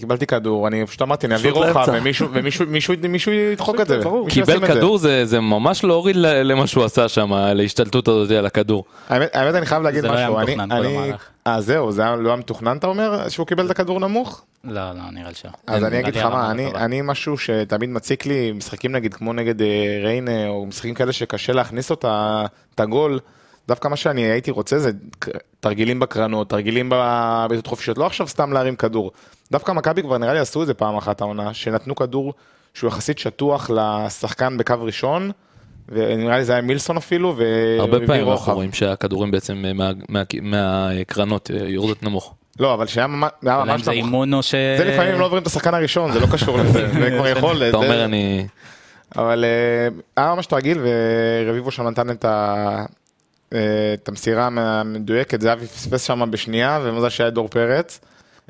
קיבלתי כדור, אני פשוט אמרתי, אני אעביר רוחב, לאמצע. ומישהו- ומישהו מישהו- מישהו ידחוק את זה. קיבל. כדור זה, זה ממש לא הוריד ל- למה שהוא עשה שם, להשתלטות הזאת על הכדור. האמת, אני חייב להגיד זה לא היה משהו, אני, מתוכנן, כל אני, המהלך. אה זהו, זה לא היה מתוכנן אתה אומר, שהוא קיבל את הכדור נמוך? לא, לא, נראה לי שלא. אז אני אגיד לך מה, לא. אני משהו שתמיד מציק לי, משחקים נגיד כמו נגד אה, ריינה, או משחקים כאלה שקשה להכניס אותה, את הגול, דווקא מה שאני הייתי רוצה זה תרגילים בקרנות, תרגילים בבעיטות חופשיות, לא עכשיו סתם להרים כדור. דווקא מכבי כבר נראה לי עשו את זה פעם אחת העונה, שנתנו כדור שהוא יחסית שטוח לשחקן בקו ראשון, ונראה לי זה היה מילסון אפילו, הרבה והביא פעמים אנחנו רוחב. רואים שהכדורים בעצם אה, מה- מה- מהקרנות אה, יורדות נמוך. לא, אבל שהיה ממש היה אלא אם ממש זה. אימון או ש... זה לפעמים הם לא עוברים את השחקן הראשון, זה לא קשור לזה, זה כבר יכול. אתה אומר אני... אבל אה, היה ממש תרגיל, ורביבו שם נתן את ה- את המסירה המדויקת, זהבי פספס שם בשנייה, ומזל שהיה דור פרץ.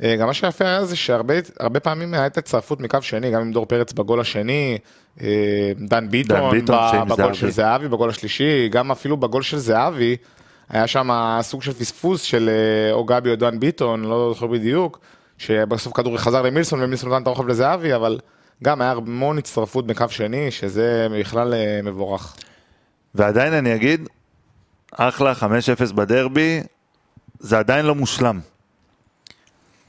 אה, גם מה שיפה היה זה שהרבה הרבה פעמים הייתה הצטרפות מקו שני, גם עם דור פרץ בגול השני, אה, דן ביטון, ביטון ב- שעם בגול זהבי. של זהבי, בגול השלישי, גם אפילו בגול של זהבי, היה שם סוג של פספוס של אה, או גבי או דן ביטון, לא זוכר בדיוק, שבסוף כדור חזר למילסון ומילסון נתן את הרוחב לזהבי, אבל גם היה המון הצטרפות בקו שני, שזה בכלל אה, מבורך. ועדיין אני אגיד, אחלה, 5-0 בדרבי, זה עדיין לא מושלם.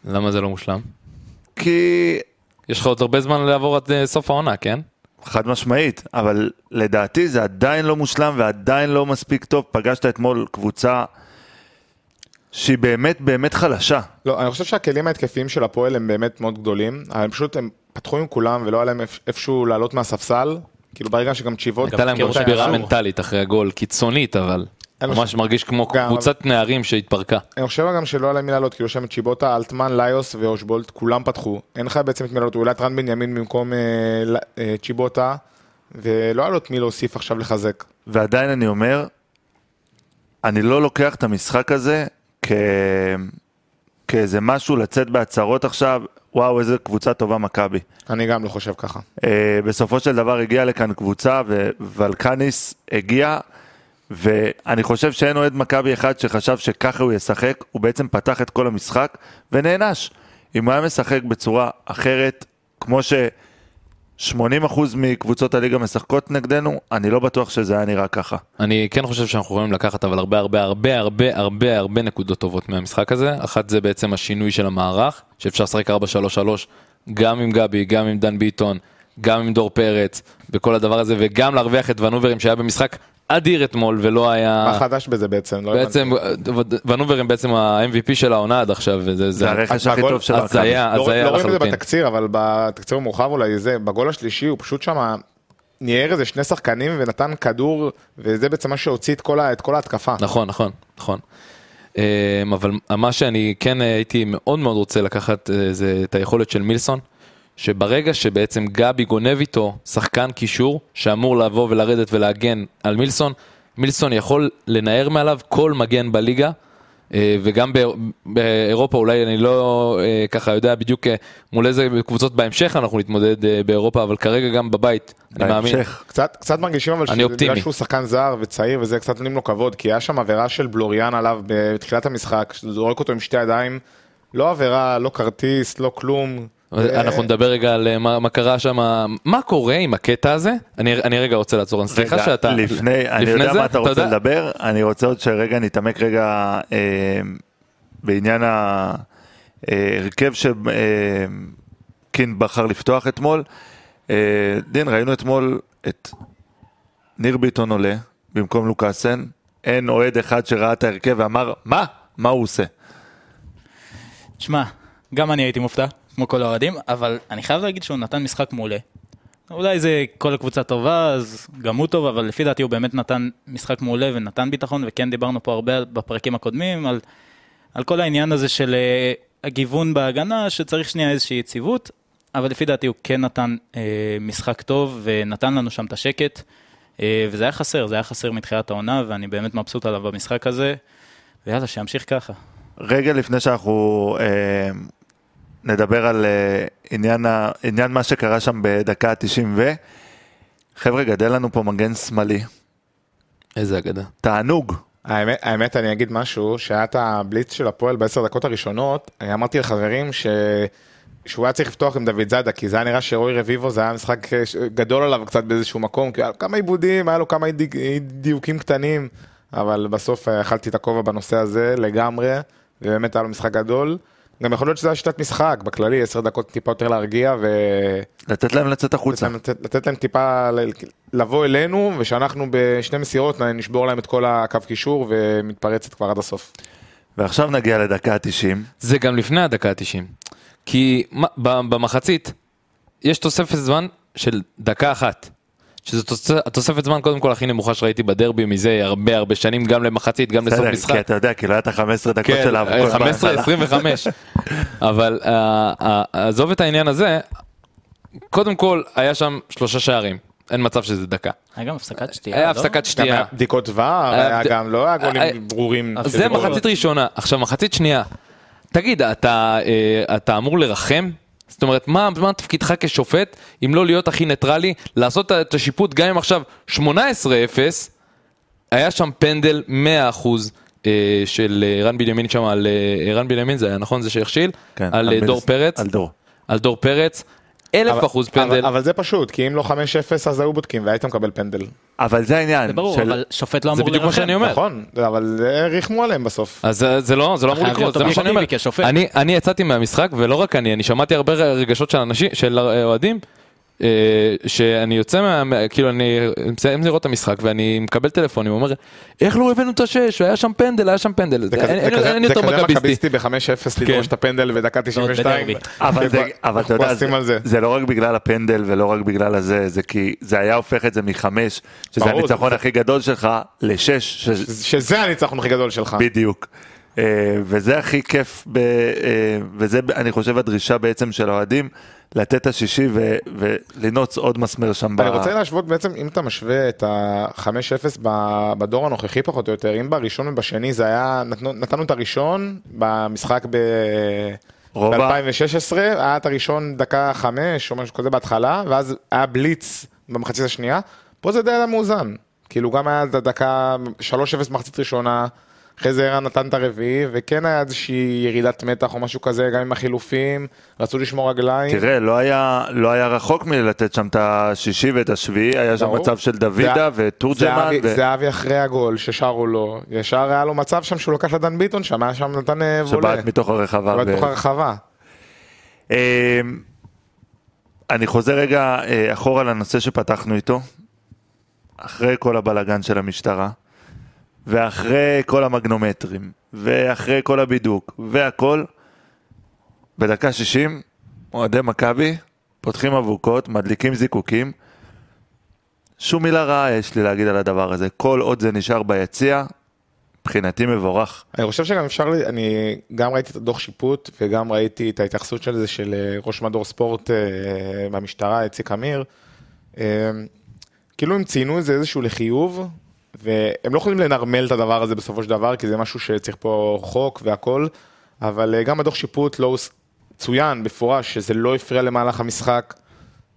למה זה לא מושלם? כי יש לך עוד הרבה זמן לעבור עד אה, סוף העונה, כן? חד משמעית, אבל לדעתי זה עדיין לא מושלם ועדיין לא מספיק טוב. פגשת אתמול קבוצה שהיא באמת באמת חלשה. לא, אני חושב שהכלים ההתקפיים של הפועל הם באמת מאוד גדולים, אבל הם פשוט, הם פתחו עם כולם ולא היה להם איפ- איפשהו לעלות מהספסל, כאילו ברגע שגם צ'יבוט... הייתה להם גם שבירה. מנטלית אחרי הגול, קיצונית אבל. ממש מרגיש כמו קבוצת נערים שהתפרקה. אני חושב גם שלא היה להם מי לעלות, כאילו שם את צ'יבוטה, אלטמן, ליוס ואושבולט, כולם פתחו. אין לך בעצם את מי לעלות, אולי את רן בנימין במקום אה, ל- אה, צ'יבוטה, ולא היה לו את מי להוסיף עכשיו לחזק. ועדיין אני אומר, אני לא לוקח את המשחק הזה כ... כאיזה משהו לצאת בהצהרות עכשיו, וואו איזה קבוצה טובה מכבי. אני גם לא חושב ככה. אה, בסופו של דבר הגיעה לכאן קבוצה ווולקניס הגיע ואני חושב שאין אוהד מכבי אחד שחשב שככה הוא ישחק, הוא בעצם פתח את כל המשחק ונענש. אם הוא היה משחק בצורה אחרת, כמו ש-80% מקבוצות הליגה משחקות נגדנו, אני לא בטוח שזה היה נראה ככה. אני כן חושב שאנחנו יכולים לקחת אבל הרבה הרבה הרבה הרבה הרבה הרבה נקודות טובות מהמשחק הזה. אחת זה בעצם השינוי של המערך, שאפשר לשחק 4-3-3 גם עם גבי, גם עם דן ביטון, גם עם דור פרץ, וכל הדבר הזה, וגם להרוויח את ונוברים שהיה במשחק אדיר אתמול ולא היה... מה חדש בזה בעצם? לא בעצם ונוברים בעצם ה-MVP של העונה עד עכשיו, וזה זה הרכש הכי טוב של מכבי. הזיה, לא, הזיה לא רואים את זה לחלוטין. בתקציר, אבל בתקציר המורחב אולי זה, בגול השלישי הוא פשוט שם ניער איזה שני שחקנים ונתן כדור, וזה בעצם מה שהוציא את כל, את כל ההתקפה. נכון, נכון, נכון. אמ, אבל מה שאני כן הייתי מאוד מאוד רוצה לקחת אה, זה את היכולת של מילסון, שברגע שבעצם גבי גונב איתו שחקן קישור שאמור לבוא ולרדת ולהגן על מילסון, מילסון יכול לנער מעליו כל מגן בליגה. אה, וגם באיר- באירופה אולי אני לא אה, ככה יודע בדיוק אה, מול איזה קבוצות בהמשך אנחנו נתמודד באירופה אבל כרגע גם בבית אני מאמין בהמשך. קצת, קצת מרגישים אבל אני שזה אופטימי. בגלל שהוא שחקן זר וצעיר וזה קצת נותנים לו כבוד, כי היה שם עבירה של בלוריאן עליו בתחילת המשחק, שזורק אותו עם שתי ידיים, לא עבירה, לא כרטיס, לא כלום, אנחנו נדבר רגע על אה, מה, מה קרה שם, מה קורה עם הקטע הזה? אני, אני רגע רוצה לעצור, סליחה שאתה... לפני, אני לפני יודע זה, מה אתה רוצה יודע- לדבר, אני רוצה עוד שרגע נתעמק רגע אה, בעניין ההרכב שקין בחר לפתוח אתמול. אה, דין, ראינו אתמול את ניר ביטון עולה במקום לוקאסן, אין אוהד אחד שראה את ההרכב ואמר, מה? מה הוא עושה? תשמע, גם אני הייתי מופתע, כמו כל האוהדים, אבל אני חייב להגיד שהוא נתן משחק מעולה. אולי זה כל הקבוצה טובה, אז גם הוא טוב, אבל לפי דעתי הוא באמת נתן משחק מעולה ונתן ביטחון, וכן דיברנו פה הרבה בפרקים הקודמים על, על כל העניין הזה של אה, הגיוון בהגנה, שצריך שנייה איזושהי יציבות, אבל לפי דעתי הוא כן נתן אה, משחק טוב ונתן לנו שם את השקט, אה, וזה היה חסר, זה היה חסר מתחילת העונה, ואני באמת מבסוט עליו במשחק הזה, ויאללה, שימשיך ככה. רגע לפני שאנחנו אה, נדבר על אה, עניין, ה, עניין מה שקרה שם בדקה ה-90 ו... חבר'ה, גדל לנו פה מגן שמאלי. איזה אגדה. תענוג. האמת, האמת, אני אגיד משהו, שהיה את הבליץ של הפועל בעשר דקות הראשונות, אני אמרתי לחברים ש... שהוא היה צריך לפתוח עם דוד זאדה, כי זה היה נראה שרוי רביבו זה היה משחק גדול עליו קצת באיזשהו מקום, כי היה לו כמה עיבודים, היה לו כמה דיוק- דיוקים קטנים, אבל בסוף אה, אכלתי את הכובע בנושא הזה לגמרי, ובאמת היה לו משחק גדול. גם יכול להיות שזה היה שיטת משחק, בכללי, עשר דקות טיפה יותר להרגיע, ו... לתת להם לצאת החוצה. לתת, לתת להם טיפה ל- לבוא אלינו, ושאנחנו בשני מסירות נשבור להם את כל הקו קישור ומתפרצת כבר עד הסוף. ועכשיו נגיע לדקה ה-90. זה גם לפני הדקה ה-90. כי במחצית יש תוספת זמן של דקה אחת. שזו תוס- התוספת זמן קודם כל הכי נמוכה שראיתי בדרבי מזה הרבה הרבה שנים, גם למחצית, גם לסוף משחק. כי אתה יודע, כאילו היה את ה-15 דקות כן, של האבוקות. 15, בהתחלה. 25. אבל אה, אה, עזוב את העניין הזה, קודם כל היה שם שלושה שערים, אין מצב שזה דקה. היה גם הפסקת שתייה, היה לא? הפסקת גם שתייה. היה בדיקות ור, היה היה גם, לא היה היה- גולים ברורים. זה מחצית ראשונה, עכשיו מחצית שנייה. תגיד, אתה, אה, אתה אמור לרחם? זאת אומרת, מה, מה תפקידך כשופט אם לא להיות הכי ניטרלי, לעשות את השיפוט גם אם עכשיו 18-0, היה שם פנדל 100% אה, של אה, רן בנימין שם על אה, רן בנימין זה היה נכון זה שהכשיל? כן, על מיל- דור פרץ? על דור. על דור פרץ. אלף אבל- אחוז פנדל. אבל זה פשוט, כי אם לא 5-0 אז היו בודקים והיית מקבל פנדל. אבל זה העניין. זה ברור, של- אבל שופט לא זה אמור בדיוק מה שאני אומר. נכון, אבל אה, ריחמו עליהם בסוף. אז זה- זה לא, זה לא אמור לקרות, זה מה שאני אומר. אני, אני יצאתי מהמשחק, ולא רק אני, אני שמעתי הרבה רגשות של אנשים, של אוהדים, אה, שאני יוצא מה... כאילו, אני מסיים לראות את המשחק, ואני מקבל טלפונים, הוא אומר, איך לא הבאנו את השש, היה שם פנדל, היה שם פנדל. זה אין- יותר מכביסטי. מכביסטי ב-5-0 לדרוש את הפנדל בדקה 92. בדרבי. אבל, אתה יודע, זה, לא רק בגלל הפנדל ולא רק בגלל הזה, זה כי זה היה הופך את זה מחמש, שזה הניצחון הכי גדול שלך, לשש. שזה הניצחון הכי גדול שלך. בדיוק. אה, וזה הכי כיף, ב, אה, וזה אני חושב הדרישה בעצם של האוהדים, לתת את השישי ו, ולנוץ עוד מסמר שם. ב- אני רוצה להשוות בעצם, אם אתה משווה את ה-5-0 ב- בדור הנוכחי פחות או יותר, אם בראשון ובשני זה היה, נתנו, נתנו את הראשון במשחק ב... רוב ה- ב-2016, היה את הראשון דקה 5 או משהו כזה בהתחלה, ואז היה בליץ במחצית השנייה, פה זה די היה מאוזן. כאילו גם היה את הדקה 3-0 במחצית ראשונה, אחרי זה ערן נתן את הרביעי, וכן היה איזושהי ירידת מתח או משהו כזה, גם עם החילופים, רצו לשמור רגליים. תראה, לא היה, לא היה רחוק מלתת שם את השישי ואת השביעי, היה שם. מצב של דוידה. זהבי- ו... זהבי אחרי הגול ששרו לו, ישר היה לו מצב שם שהוא לקח לדן ביטון שם, היה שם נתן אה, וולה. שבעט מתוך הרחבה. שבעט מתוך הרחבה. אמ, אני חוזר רגע אה, אחורה לנושא שפתחנו איתו. אחרי כל הבלגן של המשטרה, ואחרי כל המגנומטרים, ואחרי כל הבידוק, והכל, בדקה 60, אוהדי מכבי פותחים אבוקות, מדליקים זיקוקים. שום מילה רעה יש לי להגיד על הדבר הזה. כל עוד זה נשאר ביציע, מבחינתי מבורך. אני חושב שגם אפשר, אני גם ראיתי את הדוח שיפוט וגם ראיתי את ההתייחסות של זה של אה, ראש מדור ספורט אה, במשטרה, איציק אמיר. אה, כאילו הם ציינו את זה איזשהו לחיוב, והם לא יכולים לנרמל את הדבר הזה בסופו של דבר, כי זה משהו שצריך פה חוק והכל, אבל אה, גם בדוח שיפוט לא צוין במפורש שזה לא הפריע למהלך המשחק,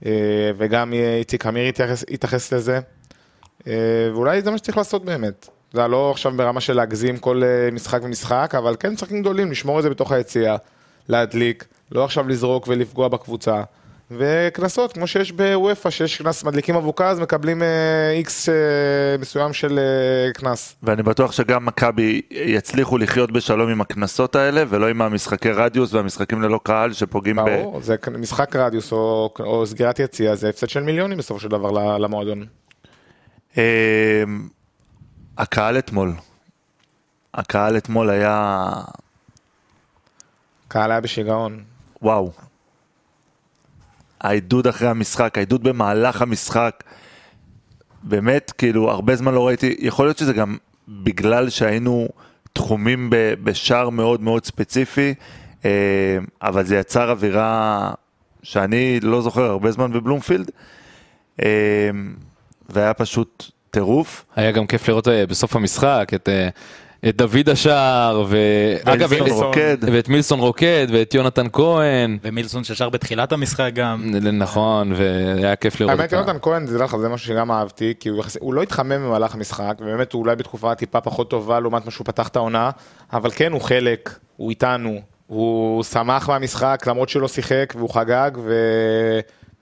אה, וגם אה, איציק אמיר התייחס, לזה. ואולי זה מה שצריך לעשות באמת. זה לא עכשיו ברמה של להגזים כל משחק ומשחק, אבל כן משחקים גדולים, לשמור את זה בתוך היציאה, להדליק, לא עכשיו לזרוק ולפגוע בקבוצה. וקנסות, כמו שיש בוופא, שיש קנס מדליקים אבוקה, אז מקבלים איקס אה, מסוים של אה, קנס. ואני בטוח שגם מכבי יצליחו לחיות בשלום עם הקנסות האלה, ולא עם המשחקי רדיוס והמשחקים ללא קהל שפוגעים ב... ברור, זה משחק רדיוס או, או סגירת יציאה, זה הפסד של מיליונים בסופו של דבר למועדון. אה, הקהל אתמול, הקהל אתמול היה... קהל היה בשיגעון. וואו. העידוד אחרי המשחק, העידוד במהלך המשחק, באמת, כאילו, הרבה זמן לא ראיתי, יכול להיות שזה גם בגלל שהיינו תחומים בשער מאוד מאוד ספציפי, אה, אבל זה יצר אווירה שאני לא זוכר הרבה זמן בבלומפילד, אה, והיה פשוט טירוף. היה גם כיף לראות אה, בסוף המשחק את, את דוד השער, מילסון ואת- רוקד. ואת מילסון רוקד, ואת יונתן כהן, ומילסון ששר בתחילת המשחק גם. נכון, והיה כיף לראות האמת. יונתן כהן, תדע לך, זה משהו שגם אהבתי, כי הוא, יחס... הוא לא התחמם במהלך המשחק, ובאמת הוא אולי בתקופה טיפה פחות טובה לעומת מה שהוא פתח את העונה, אבל כן, הוא חלק, הוא איתנו, הוא שמח מהמשחק למרות שלא שיחק, והוא חגג, ו...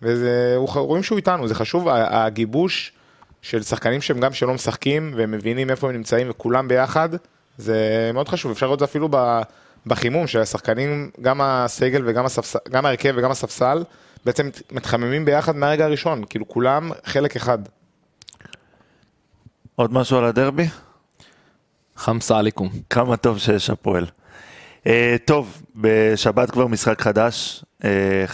וזה. רואים שהוא איתנו, זה חשוב, הגיבוש של שחקנים שהם גם שלא משחקים, והם מבינים איפה הם נמצאים, וכולם ביחד, זה מאוד חשוב, אפשר לראות את זה אפילו. בחימום של השחקנים, גם הסגל וגם הספסל, גם ההרכב וגם הספסל, בעצם מתחממים ביחד מהרגע הראשון, כאילו כולם חלק אחד. עוד משהו על הדרבי? חמסה עליקום. כמה טוב שיש הפועל. Uh, טוב, בשבת כבר משחק חדש, uh,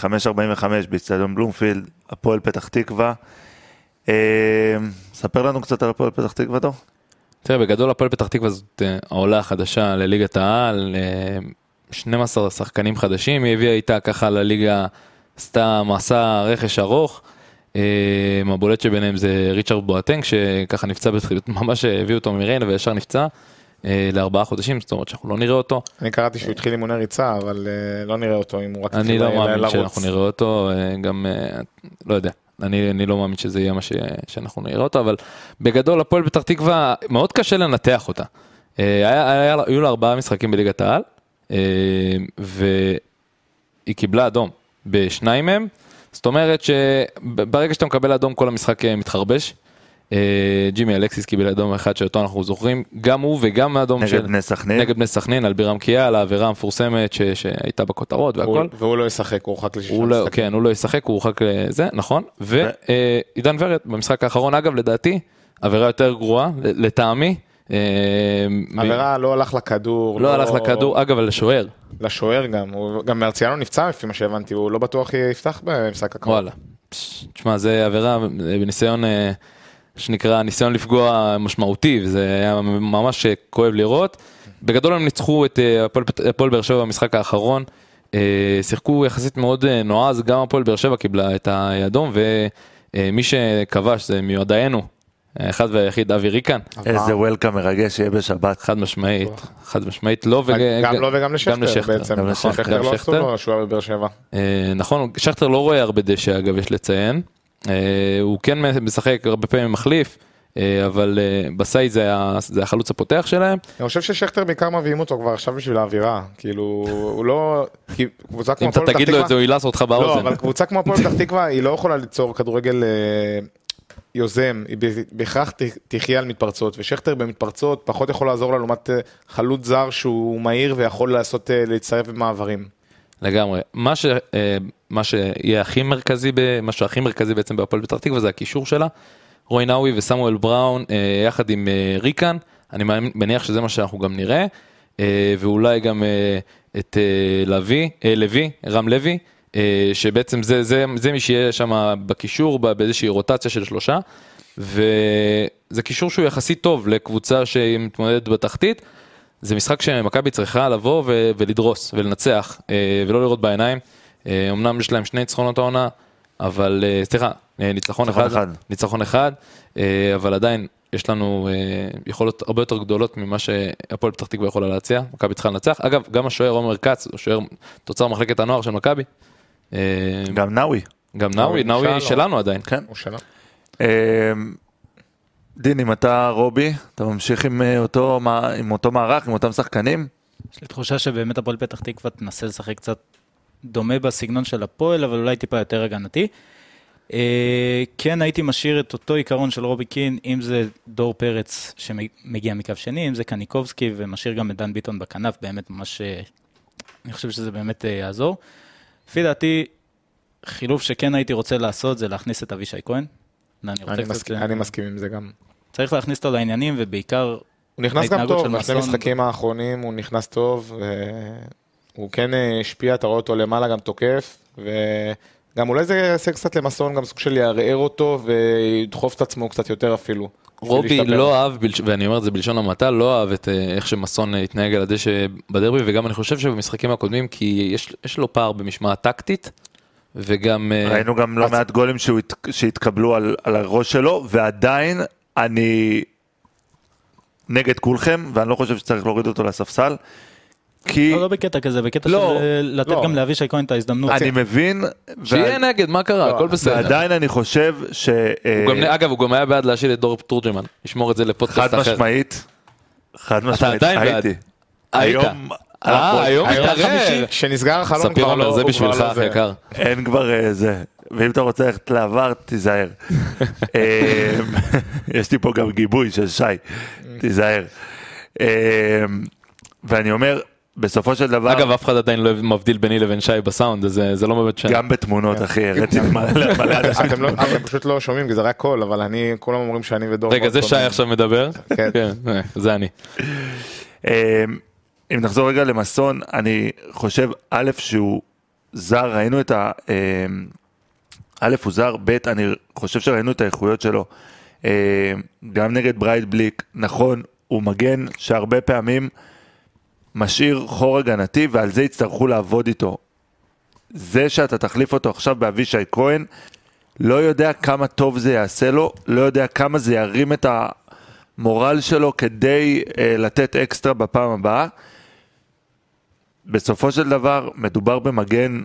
5.45 באצטדיון בלומפילד, הפועל פתח תקווה. Uh, ספר לנו קצת על הפועל פתח תקווה, דור. תראה, בגדול הפועל פתח תקווה זאת אה, העולה החדשה לליגת העל, אה, 12 שחקנים חדשים, היא הביאה איתה ככה לליגה, עשתה מסע רכש ארוך. אה, הבולט שביניהם זה ריצ'רד בואטנק, שככה נפצע, בתחילת- ממש הביאו אותו מריינה וישר נפצע אה, לארבעה חודשים, זאת אומרת שאנחנו לא נראה אותו. אני קראתי שהוא התחיל אימוני ריצה, אבל אה, לא נראה אותו אם הוא רק אני התחיל לא ל- מאמין לרוץ. שאנחנו נראה אותו, אה, גם, אה, לא יודע, אני, אני לא מאמין שזה יהיה מה ש, שאנחנו נראה אותו, אבל בגדול הפועל פתח תקווה, מאוד קשה לנתח אותה. אה, היה, היה, היו לה ארבעה משחקים בליגת העל, אה, והיא קיבלה אדום בשניים מהם, זאת אומרת שברגע שאתה מקבל אדום כל המשחק אה, מתחרבש. אה, ג'ימי אלקסיס קיבל אדום אחד שאותו אנחנו זוכרים, גם הוא וגם האדום נגד של... בני סכנין. נגד בני סכנין, על בירם קיאל, העבירה המפורסמת ש, שהייתה בכותרות והכל. הוא- והוא לא ישחק, הוא הורחק לשישה לא, משחקים. כן, הוא לא ישחק, הוא הורחק לזה, נכון. ועידן ורד במשחק האחרון, אגב, לדעתי, עבירה יותר גרועה, לטעמי. אה, עבירה לא הלך לכדור. לא הלך לכדור, אגב, לשוער, לשוער גם, הוא- גם מרציאנו נפצע לפי מה שהבנתי, הוא לא בטוח יפתח במשחק הקרוב. וואלה. תשמע, זה עבירה אה, בניסיון, אה, שנקרא, ניסיון לפגוע משמעותי, וזה היה ממש אה, כואב לראות. בגדול הם ניצחו את אה, הפועל באר שבע במשחק האחרון. אה, שיחקו יחסית מאוד נועז, גם הפועל באר שבע קיבלה את האדום, ומי שכבש זה מיודענו, האחד והיחיד אבי ריקן, איזה וולקאם מרגש יהיה בשבת. חד משמעית, חד משמעית, לא וג... גם לו וגם לשכטר בעצם, גם נכון, לשכטר. שכטר לא עשו. לו שהוא היה בבאר שבע. נכון, שכטר לא רואה הרבה דשא אגב, יש לציין. אה, הוא כן משחק הרבה פעמים מחליף, אה, אבל אה, בסאי זה זה החלוץ הפותח שלהם. אני חושב ששכטר בעיקר מביאים אותו כבר עכשיו בשביל האווירה, כאילו, הוא לא, קבוצה כמו אם אתה תגיד לו את זה, הוא ילעס אותך לא, באוזן. אבל קבוצה כמו הפועל פתח תקווה, היא לא יכולה ליצור כדורגל יוזם, היא בהכרח תחיה על מתפרצות, ושכטר במתפרצות פחות יכול לעזור לה לעומת חלוץ זר שהוא מהיר ויכול לעשות, להצטרף במעברים. לגמרי. מה, ש, מה שיהיה הכי מרכזי, ב- מה שהכי מרכזי בעצם בהפועל פתח תקווה זה הקישור שלה. רוי נאווי וסמואל בראון אה, יחד עם אה, ריקן, אני מניח שזה מה שאנחנו גם נראה, אה, ואולי גם אה, את אה, לוי, אה, לוי, רם לוי, אה, שבעצם זה, זה, זה מי שיהיה שם בקישור באיזושהי רוטציה של שלושה, וזה קישור שהוא יחסית טוב לקבוצה שהיא מתמודדת בתחתית. זה משחק שמכבי צריכה לבוא ולדרוס ולנצח אה, ולא לראות בעיניים. אה, אמנם יש להם שני ניצחונות העונה, אבל אה, סליחה, אה, ניצחון אחד, אחד. ניצחון אחד, אבל עדיין יש לנו יכולות הרבה יותר גדולות ממה שהפועל פתח תקווה יכולה להציע, מכבי צריכה לנצח. אגב, גם השוער עומר כץ, הוא שוער תוצר מחלקת הנוער של מכבי. גם נאווי. גם נאווי, נאווי שלנו. שלנו עדיין. כן. הוא. אה, דין, אם אתה רובי, אתה ממשיך עם אותו, עם אותו מערך, עם אותם שחקנים? יש לי תחושה שבאמת הפועל פתח תקווה תנסה לשחק קצת דומה בסגנון של הפועל, אבל אולי טיפה יותר הגנתי. אה, כן הייתי משאיר את אותו עיקרון של רובי קין, אם זה דור פרץ שמגיע מקו שני, אם זה קניקובסקי, ומשאיר גם את דן ביטון בכנף, באמת ממש, אה, אני חושב שזה באמת אה, יעזור. לפי דעתי, חילוף שכן הייתי רוצה לעשות זה להכניס את אבישי כהן. אני, אני קצת- מסכים- אני מסכים עם זה גם. צריך להכניס אותו לעניינים, ובעיקר, הוא נכנס גם טוב, בשני מסון- משחקים האחרונים הוא נכנס טוב, הוא כן אה, השפיע, אתה רואה אותו למעלה גם תוקף, וגם אולי זה יעשה קצת למסון, גם סוג של יערער אותו וידחוף את עצמו קצת יותר אפילו. רובי. לא אהב, ואני אומר את זה בלשון המעטה, לא אהב את אה, איך שמסון אה, התנהג על הדשא בדרבי, וגם אני חושב שבמשחקים הקודמים, כי יש, יש לו פער במשמעת טקטית, וגם... ראינו גם לא אז- מעט גולים שהוא הת- שהתקבלו על, על הראש שלו, ועדיין אני נגד כולכם, ואני לא חושב שצריך להוריד אותו לספסל, כי לא, לא בקטע כזה, בקטע לא, של אה, לתת לא. גם לאבישי כהן את ההזדמנות. אני מבין, שיהיה וע- נגד, מה קרה? לא, הכל בסדר. ועדיין אני חושב ש... אה, הוא גם, אגב, הוא גם היה בעד להשאיל את דור תורג'מן, לשמור את זה לפודקאסט חד אחר. משמעית, חד משמעית, עדיין בעד. הייתי. היית. היום, אה, אנחנו- היום. חמישי, כשנסגר ספיר כבר אומר, לא... זה הוא כבר בשבילך, לא אח זה. יקר. אין כבר אה, זה, ואם אתה רוצה ללכת לעבר, תיזהר. אה, יש לי פה גם גיבוי של שי, תיזהר. אה, ואני אומר, בסופו של דבר, אגב, אף אחד עדיין לא מבדיל ביני לבין שי בסאונד, אז זה- זה לא באמת שם. גם בתמונות, אחי, הראיתי מלא מלא אנשים. אתם לא- פשוט לא שומעים, כי זה רק קול, אבל אני, כולם אומרים שאני ודור... רגע, זה. שי עכשיו מדבר? כן. כן, אה, זה אני. אה, אם נחזור רגע למסון, אני חושב, א', שהוא זר, ראינו את ה... אה, א', הוא זר, ב', אני חושב שראינו את האיכויות שלו. אה, גם נגד ברידבליק, נכון, הוא מגן שהרבה פעמים משאיר חור הגנתי, ועל זה יצטרכו לעבוד איתו. זה שאתה תחליף אותו עכשיו באבישי כהן, לא יודע כמה טוב זה יעשה לו, לא יודע כמה זה ירים את המורל שלו כדי אה, לתת אקסטרה בפעם הבאה. בסופו של דבר מדובר במגן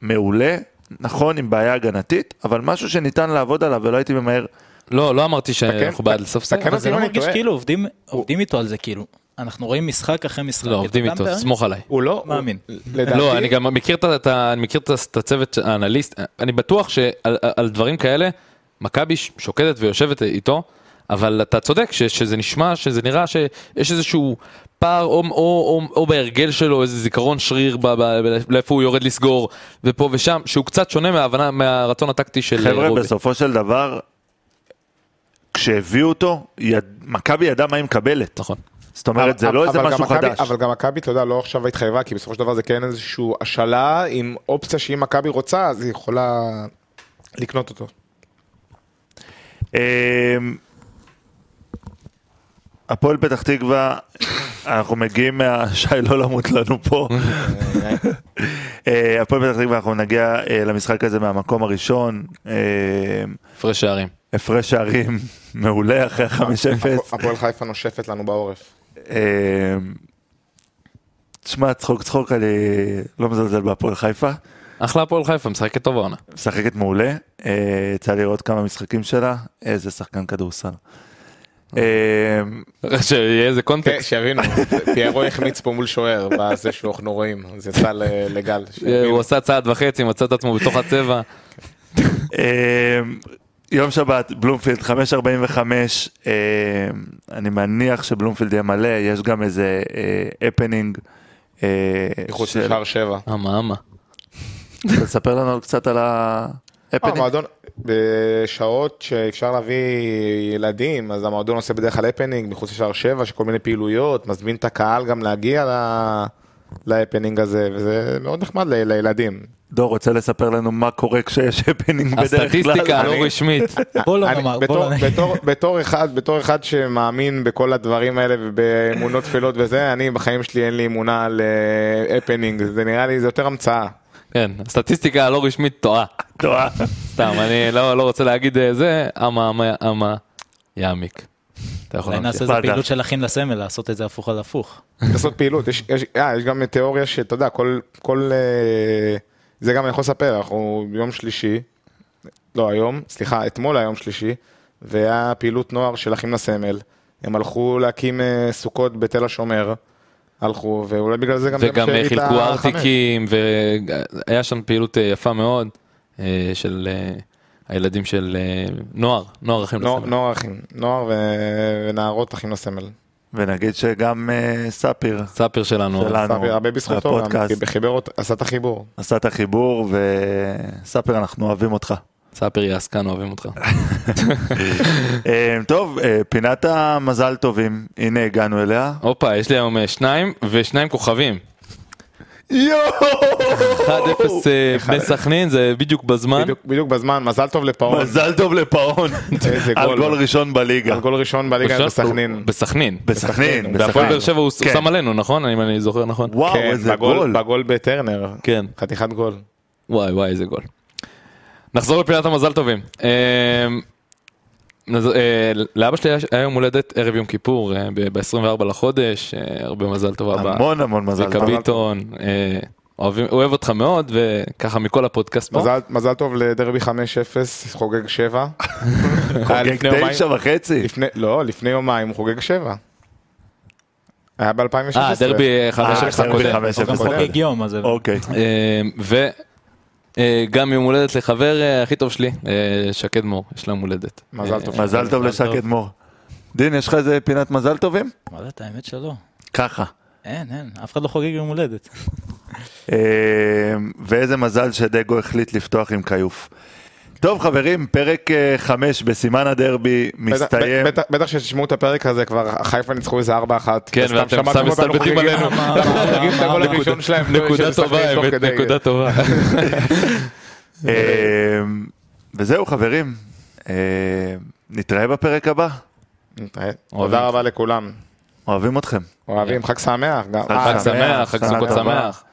מעולה, נכון, עם בעיה הגנתית, אבל משהו שניתן לעבוד עליו ולא הייתי ממהר. לא, לא אמרתי שאנחנו בעד לספסל. אבל זה לא מרגיש. כאילו עובדים איתו על זה, כאילו. אנחנו רואים משחק אחרי משחק. לא, עובדים איתו. סמוך עליי. הוא לא... מאמין. לדעתי... לא, אני גם מכיר את הצוות האנליסט, אני בטוח שעל על דברים כאלה, מכבי שוקדת ויושבת איתו, אבל אתה צודק ש- שזה נשמע, שזה נראה שיש איזשהו פער או, או, או, או בהרגל שלו, איזה זיכרון שריר לאיפה הוא יורד לסגור, ופה ושם, שהוא קצת שונה מההבנה, מהרצון הטקטי של חבר'ה, רובי. בסופו של דבר, כשהביאו אותו, יד... מכבי ידעה מה היא מקבלת. נכון. זאת אומרת, זה אבל- לא איזה משהו חדש. אבל גם מכבי, אתה יודע, לא עכשיו התחייבה, כי בסופו של דבר זה כן איזושהי השאלה עם אופציה שאם מכבי רוצה, אז היא יכולה לקנות אותו. אמ, הפועל פתח תקווה, אנחנו מגיעים מה... שי, לא למות לנו פה. אה, הפועל פתח תקווה, אנחנו נגיע אה, למשחק הזה מהמקום הראשון. אה, הפרש שערים. הפרש שערים מעולה אחרי 5-0. הפועל חיפה נושפת לנו בעורף. אה, תשמע, צחוק צחוק, אני לא מזלזל בהפועל חיפה. אחלה הפועל חיפה, משחקת טוב העונה. משחקת מעולה, אה, יצא לראות כמה משחקים שלה, איזה שחקן כדורסל. אה, שיהיה איזה כן, קונטקסט. שיבינו, פיירו החמיץ פה מול שוער, בזה שאנחנו רואים, אז יצא ל- לגל. הוא עשה צעד וחצי, מצא את עצמו בתוך הצבע. אה, יום שבת, בלומפילד, 5.45, אה, אני מניח שבלומפילד יהיה מלא, יש גם איזה הפנינג. מחוץ לשער שבע. אממה אממה. תספר לנו קצת על אה, ההפנינג. המועדון, בשעות שאפשר להביא ילדים, אז המועדון עושה בדרך כלל הפנינג מחוץ לשער שבע, שכל מיני פעילויות, מזמין את הקהל גם להגיע ל- להפנינג הזה, וזה מאוד נחמד ל- לילדים. דור רוצה לספר לנו מה קורה כשיש הפנינג בדרך כלל. הסטטיסטיקה הלא אני- רשמית. בוא לא נאמר, בוא לא נאמר. בתור- אחד, בתור אחד שמאמין בכל הדברים האלה ובאמונות טפלות וזה, אני בחיים שלי אין לי אמונה על הפנינג, זה נראה לי, זה יותר המצאה. כן, הסטטיסטיקה הלא רשמית טועה. טועה. סתם, אני לא לא רוצה להגיד אה, זה, אממה אממה אממה יעמיק. אתה יכול אולי נעשה להמשיך. איזה. פעילות של אחים לסמל, לעשות את זה הפוך על הפוך. לעשות פעילות, יש, יש, אה, גם תיאוריה שאתה יודע, כל, כל, אה, זה גם אני יכול לספר, אנחנו ביום שלישי, לא היום, סליחה, אתמול היה יום שלישי, והיה פעילות נוער של אחים לסמל, הם הלכו להקים אה, סוכות בתל השומר, הלכו, ואולי בגלל זה גם וגם את חילקו. ארטיקים, והיה שם פעילות אה, יפה מאוד אה, של אה, הילדים של אה, נוער, נוער אחים לסמל. נוער אחים, נוער ונערות אחים לסמל. ונגיד שגם אה, ספיר ספיר שלנו. שלנו, ספיר, הרבה בזכותו גם, הפודקאסט. חיבר עשה את החיבור. עשה את החיבור, וספיר אנחנו אוהבים אותך. ספיר יעסקן, אוהבים אותך. אה, טוב, אה, פינת המזל טובים, הנה הגענו אליה. הופה, יש לי היום שניים, ושניים כוכבים. יואו! 1-0 אה, בני סכנין, זה בדיוק בזמן. בדיוק- בדיוק בזמן, מזל טוב לפאון. מזל טוב לפאון, על גול. ראשון בליגה. על גול ראשון בליגה? בסכנין. בסכנין. בסכנין. בהפועל באר שבע הוא כן. שם עלינו, נכון? אם אני זוכר נכון. וואו, כן, איזה גול. בגול בטרנר. כן. חתיכת גול. וואי וואי איזה גול. נחזור לפינת המזל טובים. אה, נז- אה, לאבא שלי היה- יום הולדת ערב יום כיפור ב-24 לחודש, אה, הרבה מזל טוב אבא. המון המון מזל צביקה טוב. ביטון, אה, אוהבים- אוהב אותך מאוד וככה מכל הפודקאסט פה. מזל- מזל טוב לדרבי 5-0, חוגג 7. חוגג תשע וחצי. לפני, לא, לפני יומיים הוא חוגג 7. היה ב-2016. אה, דרבי 5-0 דרבי הקודם. 5-0 הוא. חוגג יום, אז. אוקיי. וגם יום הולדת לחבר אה, הכי טוב שלי, אה, שקד מור, יש לה יום הולדת. מזל טוב. אה, מזל טוב לשקד. מור. דין, יש לך איזה פינת מזל טובים? מה זה, האמת שלא. ככה. אין, אין, אף אחד לא חוגג יום הולדת. אה, ואיזה מזל שדגו החליט לפתוח עם כיוף. טוב חברים, פרק אה, חמש בסימן הדרבי מסתיים. בטח- שתשמעו את הפרק הזה כבר, חיפה ניצחו איזה 4-1. כן, ואתם סתם מסתלבטים עלינו. שלהם. נקודה טובה, האמת. נקודה טובה. וזהו חברים, אה, נתראה בפרק הבא. נתראה. תודה רבה לכולם. אוהבים אתכם. אוהבים, חג שמח. חג אה, שמח, חג סוכות. שמח.